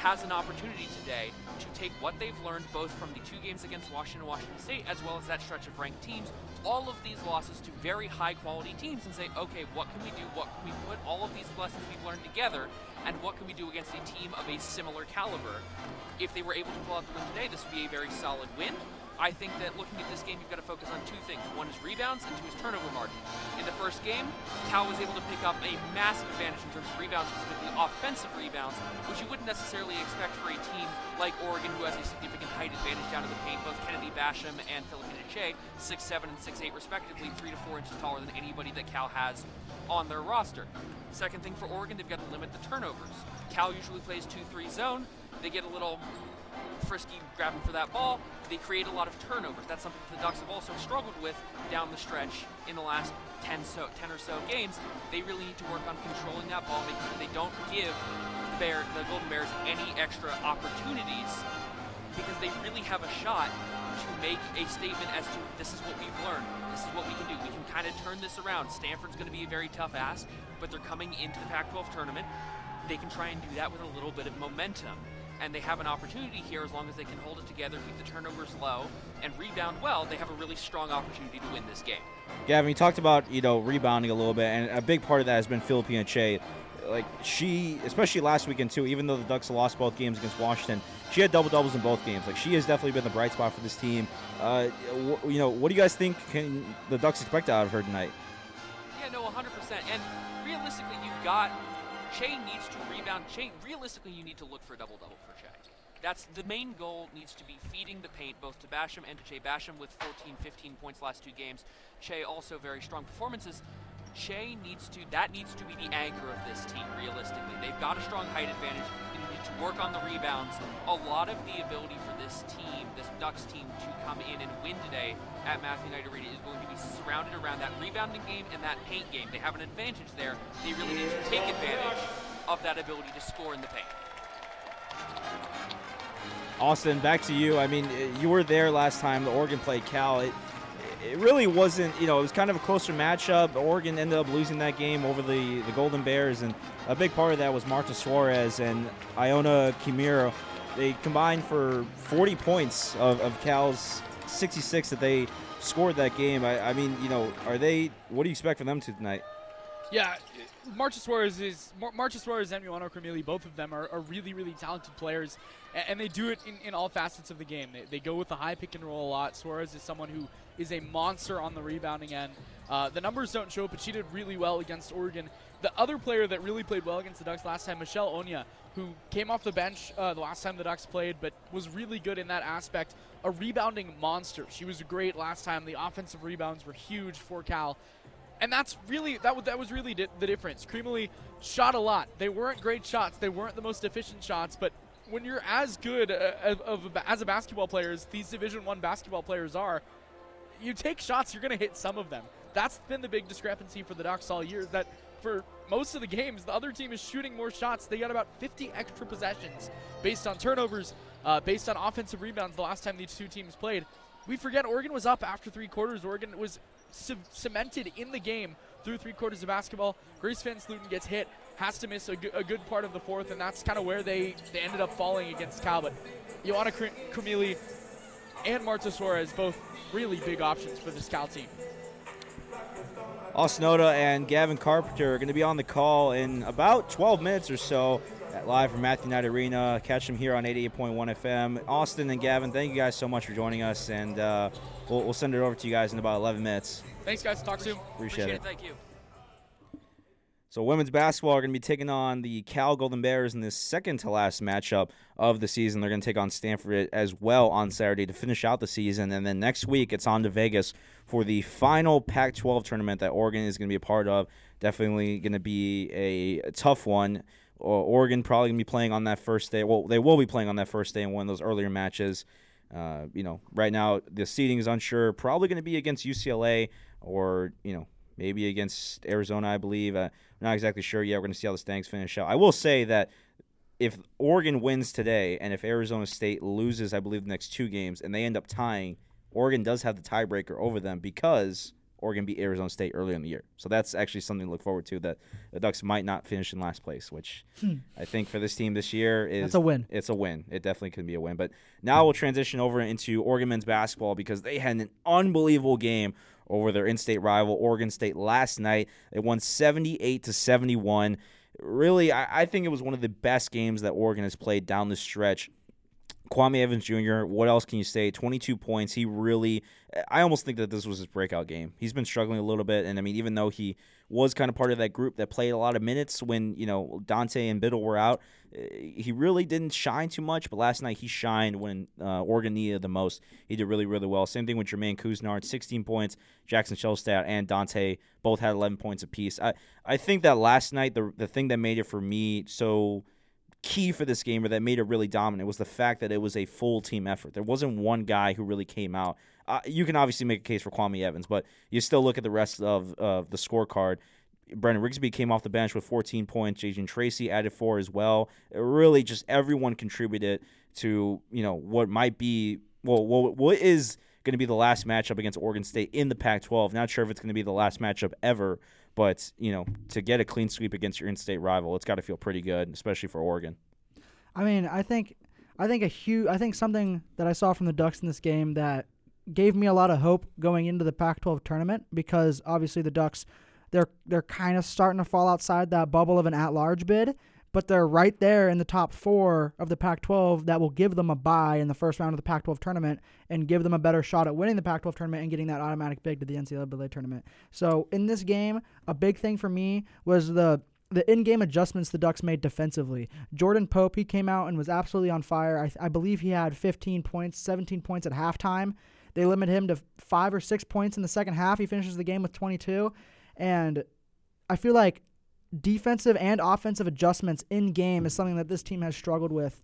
has an opportunity today to take what they've learned both from the two games against Washington and Washington State, as well as that stretch of ranked teams, all of these losses to very high quality teams, and say, okay, what can we do? What can we put all of these lessons we've learned together, and what can we do against a team of a similar caliber? If they were able to pull out the win today, this would be a very solid win. I think that looking at this game, you've got to focus on two things. One is rebounds, and two is turnover margin. In the first game, Cal was able to pick up a massive advantage in terms of rebounds, specifically offensive rebounds, which you wouldn't necessarily expect for a team like Oregon, who has a significant height advantage down to the paint. Both Kennedy Basham and Phillipina Kyei, 6'7 and 6'8 respectively, 3 to 4 inches taller than anybody that Cal has on their roster. Second thing for Oregon, they've got to limit the turnovers. Cal usually plays 2-3 zone. They get a little frisky grabbing for that ball. They create a lot of turnovers. That's something the Ducks have also struggled with down the stretch in the last 10, so, 10 or so games. They really need to work on controlling that ball, making sure they don't give the, Bear, the Golden Bears any extra opportunities because they really have a shot to make a statement as to this is what we've learned. This is what we can do. We can kind of turn this around. Stanford's going to be a very tough ask, but they're coming into the Pac 12 tournament. They can try and do that with a little bit of momentum and they have an opportunity here as long as they can hold it together, keep the turnovers low, and rebound well. They have a really strong opportunity to win this game. Gavin, you talked about you know rebounding a little bit, and a big part of that has been Phillipina Kyei. Like she, especially last weekend too. Even though the Ducks lost both games against Washington, she had double doubles in both games. Like she has definitely been the bright spot for this team. Uh, wh- you know, what do you guys think can the Ducks expect out of her tonight? Yeah, no, 100%. And realistically, you've got Kyei needs to Kyei, realistically, you need to look for a double double for Kyei. That's the main goal needs to be feeding the paint both to Basham and to Kyei. Basham with 14, 15 points last two games. Kyei also very strong performances. Kyei needs to that needs to be the anchor of this team. Realistically, they've got a strong height advantage. They need to work on the rebounds. A lot of the ability for this team, this Ducks team, to come in and win today at Matthew Knight Arena is going to be surrounded around that rebounding game and that paint game. They have an advantage there. They really need to take advantage of that ability to score in the paint. Austin, back to you. I mean, you were there last time the Oregon played Cal. It, it really wasn't, you know, it was kind of a closer matchup. Oregon ended up losing that game over the, the Golden Bears, and a big part of that was Marta Suarez and Ioana Krimili. They combined for 40 points of, of Cal's 66 that they scored that game. I, I mean, you know, are they, what do you expect from them tonight? Yeah, Marta Suarez is Mar- Marta Suarez and Ioana Krimili, both of them are, are, really, really talented players, and, and they do it in, in, all facets of the game. They, they, go with the high pick and roll a lot. Suarez is someone who is a monster on the rebounding end. Uh, the numbers don't show, but she did really well against Oregon The other player that really played well against the Ducks last time, Michelle Onyiah, who came off the bench uh, the last time the Ducks played, but was really good in that aspect. A rebounding monster. She was great last time. The offensive rebounds were huge for Cal. And that's really that was that was really di- the difference. Krimili shot a lot. They weren't great shots. They weren't the most efficient shots, but when you're as good uh, of, as a basketball player as these Division One basketball players are, you take shots, you're going to hit some of them. That's been the big discrepancy for the Ducks all year. That for most of the games, the other team is shooting more shots. They got about 50 extra possessions based on turnovers, uh, based on offensive rebounds. The last time these two teams played, we forget Oregon was up after three quarters. Oregon was c- cemented in the game through three quarters of basketball. Grace VanSlooten gets hit, has to miss a, g- a good part of the fourth, and that's kind of where they, they ended up falling against Cal. But Ioana Krimili and Marta Suarez, both really big options for this Cal team. Austin Oda and Gavin Carpenter are going to be on the call in about 12 minutes or so live from Matthew Knight Arena. Catch them here on 88.1 FM. Austin and Gavin, thank you guys so much for joining us, and uh, we'll, we'll, send it over to you guys in about 11 minutes. Thanks, guys. Talk soon. Appreciate, Appreciate it. it. Thank you. So women's basketball are going to be taking on the Cal Golden Bears in this second to last matchup of the season. They're going to take on Stanford as well on Saturday to finish out the season, and then next week it's on to Vegas for the final Pac-12 tournament that Oregon is going to be a part of. Definitely going to be a, a tough one. Oregon probably going to be playing on that first day. Well, they will be playing on that first day in one of those earlier matches. Uh, you know, right now the seeding is unsure. Probably going to be against UCLA or you know maybe against Arizona, I believe. Uh, I'm not exactly sure yet. We're going to see how the standings finish out. I will say that if Oregon wins today and if Arizona State loses, I believe the next two games, and they end up tying, Oregon does have the tiebreaker over them because Oregon beat Arizona State earlier in the year. So that's actually something to look forward to. That the Ducks might not finish in last place, which hmm. I think for this team this year is that's a win. It's a win. It definitely can be a win. But now we'll transition over into Oregon men's basketball because they had an unbelievable game over their in-state rival Oregon State last night. They won 78 to 71. Really, I, I think it was one of the best games that Oregon has played down the stretch. Kwame Evans Jr., what else can you say? 22 points. He really, I almost think that this was his breakout game. He's been struggling a little bit. And I mean, even though he was kind of part of that group that played a lot of minutes when, you know, Dante and Bittle were out, eh, he really didn't shine too much. But last night he shined when uh, Oregon needed the most. He did really, really well. Same thing with Jermaine Couisnard, 16 points. Jackson Shelstad and Dante both had 11 points apiece. I, I think that last night, the, the thing that made it for me so key for this game or that made it really dominant was the fact that it was a full team effort. There wasn't one guy who really came out. Uh, you can obviously make a case for Kwame Evans, but you still look at the rest of uh, the scorecard. Brennan Rigsby came off the bench with 14 points. Jadrian Tracy added four as well. It really, just everyone contributed to you know what might be well, what, what is going to be the last matchup against Oregon State in the Pac-12. Not sure if it's going to be the last matchup ever, but you know, to get a clean sweep against your in-state rival, it's got to feel pretty good, especially for Oregon. I mean, I think, I think a huge, I think something that I saw from the Ducks in this game that gave me a lot of hope going into the Pac-12 tournament because obviously the Ducks, they're they're kind of starting to fall outside that bubble of an at-large bid, but they're right there in the top four of the Pac 12 that will give them a bye in the first round of the Pac 12 tournament and give them a better shot at winning the Pac 12 tournament and getting that automatic bid to the NCAA tournament. So in this game, a big thing for me was the the in-game adjustments the Ducks made defensively. Jordan Pope, he came out and was absolutely on fire. I, I believe he had 15 points, 17 points at halftime. They limit him to five or six points in the second half. He finishes the game with 22, and I feel like defensive and offensive adjustments in game is something that this team has struggled with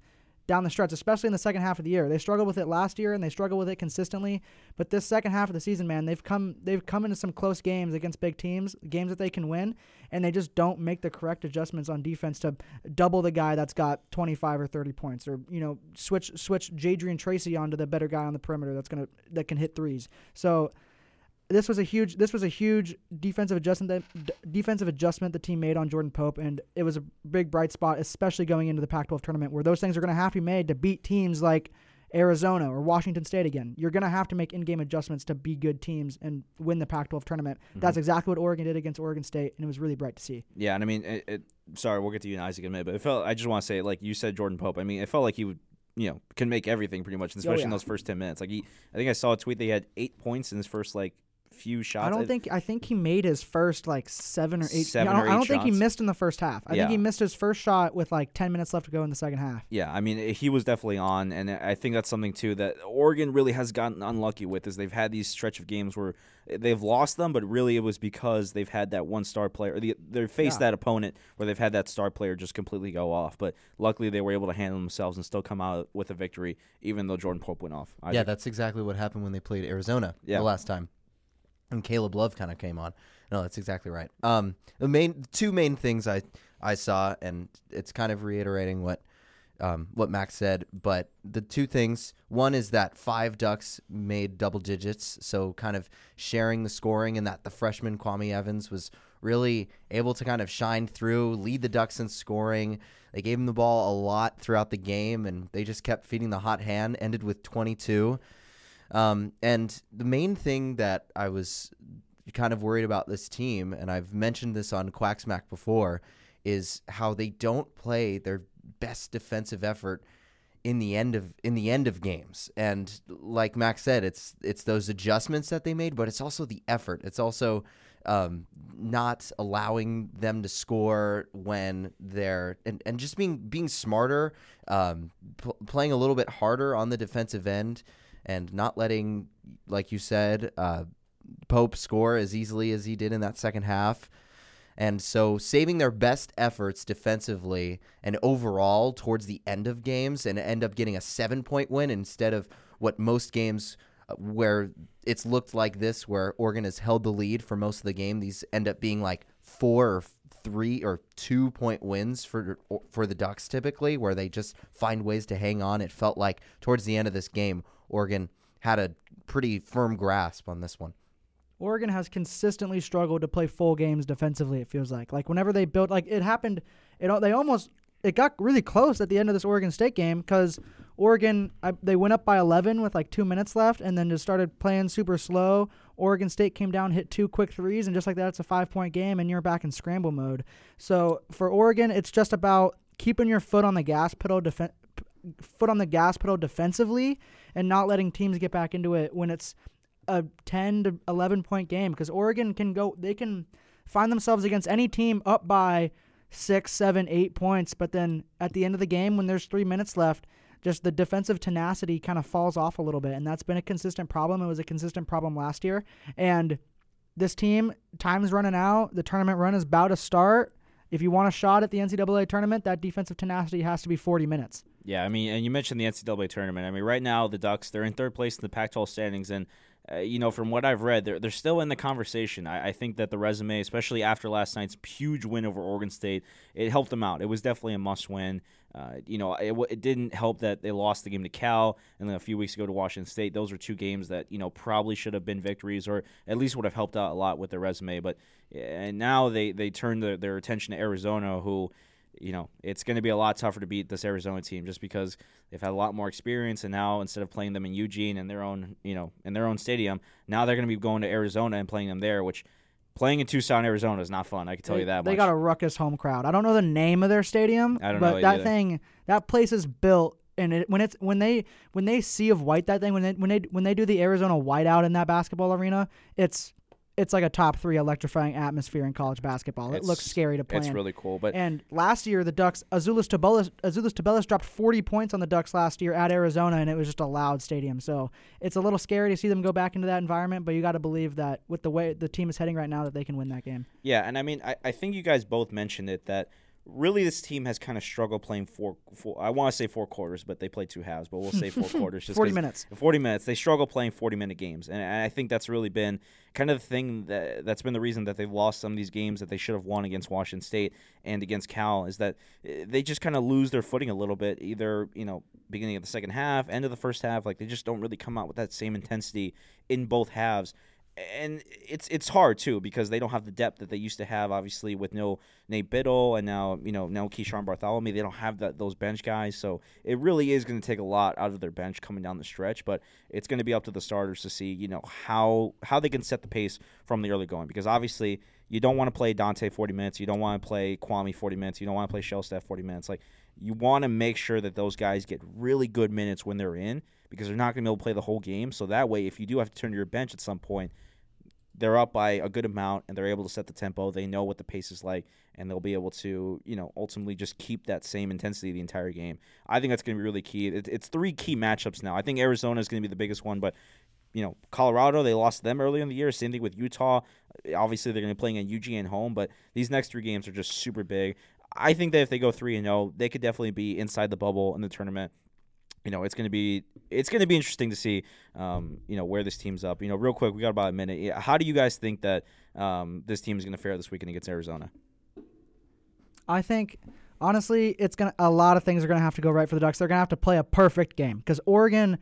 down the stretch, especially in the second half of the year. They struggled with it last year and they struggled with it consistently, but this second half of the season, man, they've come they've come into some close games against big teams, games that they can win, and they just don't make the correct adjustments on defense to double the guy that's got 25 or 30 points or, you know, switch switch Jadrian Tracy onto the better guy on the perimeter that's to that can hit threes. So, this was a huge this was a huge defensive adjustment that, d- defensive adjustment the team made on Jordan Pope and it was a big bright spot especially going into the Pac-12 tournament where those things are going to have to be made to beat teams like Arizona or Washington State again. You're going to have to make in-game adjustments to be good teams and win the Pac-12 tournament. Mm-hmm. That's exactly what Oregon did against Oregon State and it was really bright to see. Yeah, and I mean it, it, sorry, we'll get to you and Isaac in a minute, but it felt I just want to say like you said Jordan Pope. I mean, it felt like he would you know can make everything pretty much, especially oh, yeah. in those first ten minutes. Like he, I think I saw a tweet they had eight points in his first like few shots. I don't think I think he made his first like seven or eight. Seven I don't, or I don't eight think he shots. missed in the first half. I Yeah. think he missed his first shot with like ten minutes left to go in the second half. Yeah, I mean he was definitely on, and I think that's something too that Oregon really has gotten unlucky with. Is they've had these stretch of games where they've lost them, but really it was because they've had that one star player. Or the, they faced Yeah. that opponent where they've had that star player just completely go off. But luckily they were able to handle themselves and still come out with a victory, even though Jordan Pope went off. I yeah, think- that's exactly what happened when they played Arizona Yeah. the last time. And Caleb Love kind of came on. No, that's exactly right. Um, the main two main things I I saw, and it's kind of reiterating what um, what Max said, but the two things one is that five Ducks made double digits, so kind of sharing the scoring, and that the freshman Kwame Evans was really able to kind of shine through, lead the Ducks in scoring. They gave him the ball a lot throughout the game, and they just kept feeding the hot hand. Ended with 22. Um, and the main thing that I was kind of worried about this team, and I've mentioned this on Quacksmack before, is how they don't play their best defensive effort in the end of in the end of games. And like Max said, it's it's those adjustments that they made, but it's also the effort. It's also um, not allowing them to score when they're and, and just being being smarter, um, playing a little bit harder on the defensive end, and not letting, like you said, uh, Pope score as easily as he did in that second half. And so saving their best efforts defensively and overall towards the end of games and end up getting a seven point win instead of what most games uh, where it's looked like this, where Oregon has held the lead for most of the game, these end up being like four or three or two point wins for for the Ducks typically, where they just find ways to hang on. It felt like towards the end of this game, Oregon had a pretty firm grasp on this one. Oregon has consistently struggled to play full games defensively. It feels like like whenever they built like it happened, it they almost it got really close at the end of this Oregon State game because Oregon I, they went up by 11 with like two minutes left and then just started playing super slow. Oregon State came down, hit two quick threes, and just like that, it's a five point game, and you're back in scramble mode. So for Oregon, it's just about keeping your foot on the gas pedal, foot on the gas pedal defensively, and not letting teams get back into it when it's a 10 to 11 point game because Oregon can go they can find themselves against any team up by six, seven, eight points, but then at the end of the game when there's three minutes left, just the defensive tenacity kind of falls off a little bit, and that's been a consistent problem. It was a consistent problem last year, and this team time's running out. The tournament run is about to start. If you want a shot at the NCAA tournament, that defensive tenacity has to be 40 minutes. Yeah, I mean, and you mentioned the NCAA tournament. I mean, right now the Ducks they're in third place in the Pac-12 standings, and uh, you know, from what I've read, they're they're still in the conversation. I, I think that the resume, especially after last night's huge win over Oregon State, it helped them out. It was definitely a must-win. Uh, you know, it, it didn't help that they lost the game to Cal, and then a few weeks ago to Washington State. Those were two games that you know probably should have been victories, or at least would have helped out a lot with their resume. But and now they they turn their, their attention to Arizona, who you know, it's going to be a lot tougher to beat this Arizona team just because they've had a lot more experience, and now instead of playing them in Eugene and their own, you know, in their own stadium, now they're going to be going to Arizona and playing them there, which playing in Tucson, Arizona is not fun. I can tell they, you that. They much. got a ruckus home crowd. I don't know the name of their stadium, I don't but know that either. thing, that place is built, and it, when it's when they when they see of white that thing when they when they when they do the Arizona whiteout in that basketball arena, it's it's like a top three electrifying atmosphere in college basketball. it looks scary to play. it's in. really cool, but- and last year the Ducks Azuolas Tubelis Azuolas Tubelis dropped 40 points on the Ducks last year at Arizona, and it was just a loud stadium. So it's a little scary to see them go back into that environment. But you got to believe that with the way the team is heading right now, that they can win that game. Yeah, and I mean, I, I think you guys both mentioned it that really this team has kind of struggled playing four, four I want to say four quarters, but they play two halves, but we'll say four quarters. Just 40 'cause- minutes. 40 minutes. They struggle playing 40 minute games. And I think that's really been kind of the thing that that's been the reason that they've lost some of these games that they should have won against Washington State and against Cal is that eh, they just kind of lose their footing a little bit, either, you know, beginning of the second half, end of the first half. Like they just don't really come out with that same intensity in both halves and it's it's hard too because they don't have the depth that they used to have. Obviously, with no Nate Bittle and now you know no Keeshawn Barthelemy, they don't have that those bench guys. So it really is going to take a lot out of their bench coming down the stretch. But it's going to be up to the starters to see you know how how they can set the pace from the early going because obviously you don't want to play Dante 40 minutes, you don't want to play Kwame 40 minutes, you don't want to play Shelstad 40 minutes. Like you want to make sure that those guys get really good minutes when they're in because they're not going to be able to play the whole game. So that way, if you do have to turn to your bench at some point, they're up by a good amount and they're able to set the tempo. They know what the pace is like, and they'll be able to, you know, ultimately just keep that same intensity the entire game. I think that's going to be really key. It, it's three key matchups now. I think Arizona is going to be the biggest one, but you know, Colorado, they lost them earlier in the year. Same thing with Utah. Obviously, they're going to be playing at UGA home, but these next three games are just super big. I think that if they go three and zero, they could definitely be inside the bubble in the tournament. You know, it's going to be it's going to be interesting to see, um, you know, where this team's up. You know, real quick, we got about a minute. How do you guys think that um, this team is going to fare this weekend against Arizona? I think honestly, it's gonna a lot of things are gonna have to go right for the Ducks. They're gonna have to play a perfect game because Oregon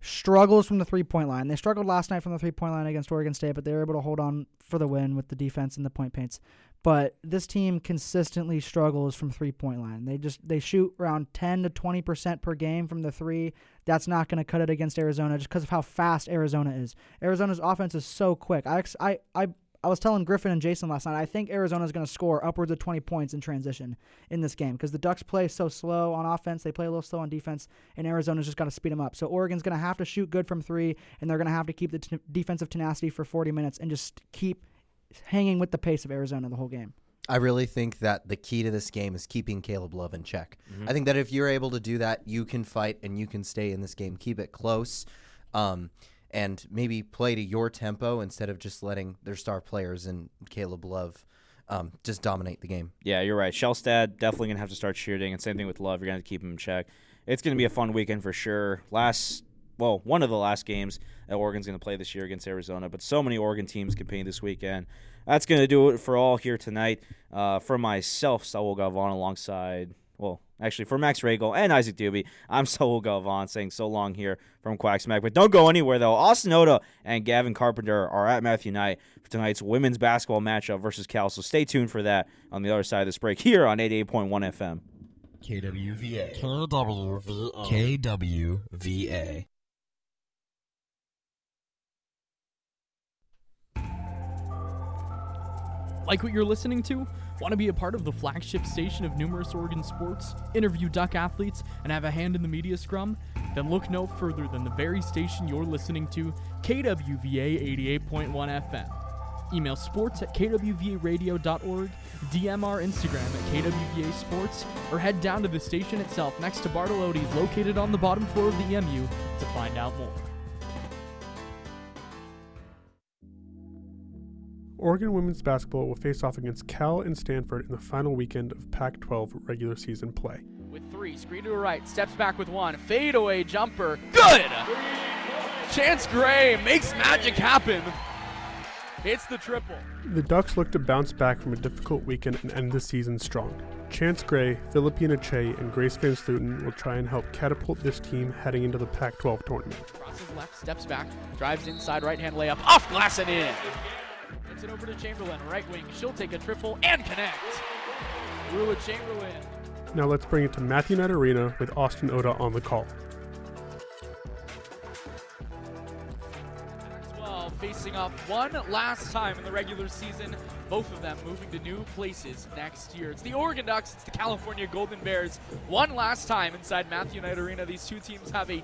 struggles from the three point line. They struggled last night from the three point line against Oregon State, but they were able to hold on for the win with the defense and the point paints. But this team consistently struggles from three point line. They just they shoot around ten to twenty percent per game from the three. That's not going to cut it against Arizona just because of how fast Arizona is. Arizona's offense is so quick. I I I I was telling Griffin and Jason last night, I think Arizona's going to score upwards of 20 points in transition in this game because the Ducks play so slow on offense. They play a little slow on defense, and Arizona's just got to speed them up. So Oregon's going to have to shoot good from three, and they're going to have to keep the t- defensive tenacity for 40 minutes and just keep hanging with the pace of Arizona the whole game. I really think that the key to this game is keeping Caleb Love in check. Mm-hmm. I think that if you're able to do that, you can fight and you can stay in this game. Keep it close. Um, and maybe play to your tempo instead of just letting their star players and Caleb Love um, just dominate the game. Yeah, you're right. Shelstad definitely going to have to start shooting, and same thing with Love. You're gonna have to keep him in check. It's going to be a fun weekend for sure. Last, well, one of the last games that Oregon's going to play this year against Arizona, but so many Oregon teams competing this weekend. That's going to do it for all here tonight. Uh, for myself, Saul Galvan, alongside well, actually, for Max Regal and Isaac Doobie, I'm Saul Galvan saying so long here from Quacksmack. But don't go anywhere, though. Austin Oda and Gavin Carpenter are at Matthew Knight for tonight's women's basketball matchup versus Cal. So stay tuned for that on the other side of this break here on 88.1 FM. KWVA. KWVA. KWVA. Like what you're listening to? Want to be a part of the flagship station of numerous Oregon sports, interview Duck athletes, and have a hand in the media scrum? Then look no further than the very station you're listening to, KWVA 88.1 FM. Email sports at kwvaradio.org, DM our Instagram at KWVA Sports, or head down to the station itself next to Bartolotti's located on the bottom floor of the EMU to find out more. Oregon women's basketball will face off against Cal and Stanford in the final weekend of Pac 12 regular season play. With three, screen to her right, steps back with one, fadeaway jumper, good! Chance Gray makes magic happen. It's the triple. The Ducks look to bounce back from a difficult weekend and end the season strong. Chance Gray, Phillipina Kyei, and Grace VanSlooten will try and help catapult this team heading into the Pac 12 tournament. Crosses left, steps back, drives inside, right hand layup, off glass and in. Gets it over to Chamberlain, right wing. She'll take a triple and connect. Rua Chamberlain. Now let's bring it to Matthew Knight Arena with Austin Oda on the call. Well, facing off one last time in the regular season. Both of them moving to new places next year. It's the Oregon Ducks, it's the California Golden Bears. One last time inside Matthew Knight Arena. These two teams have a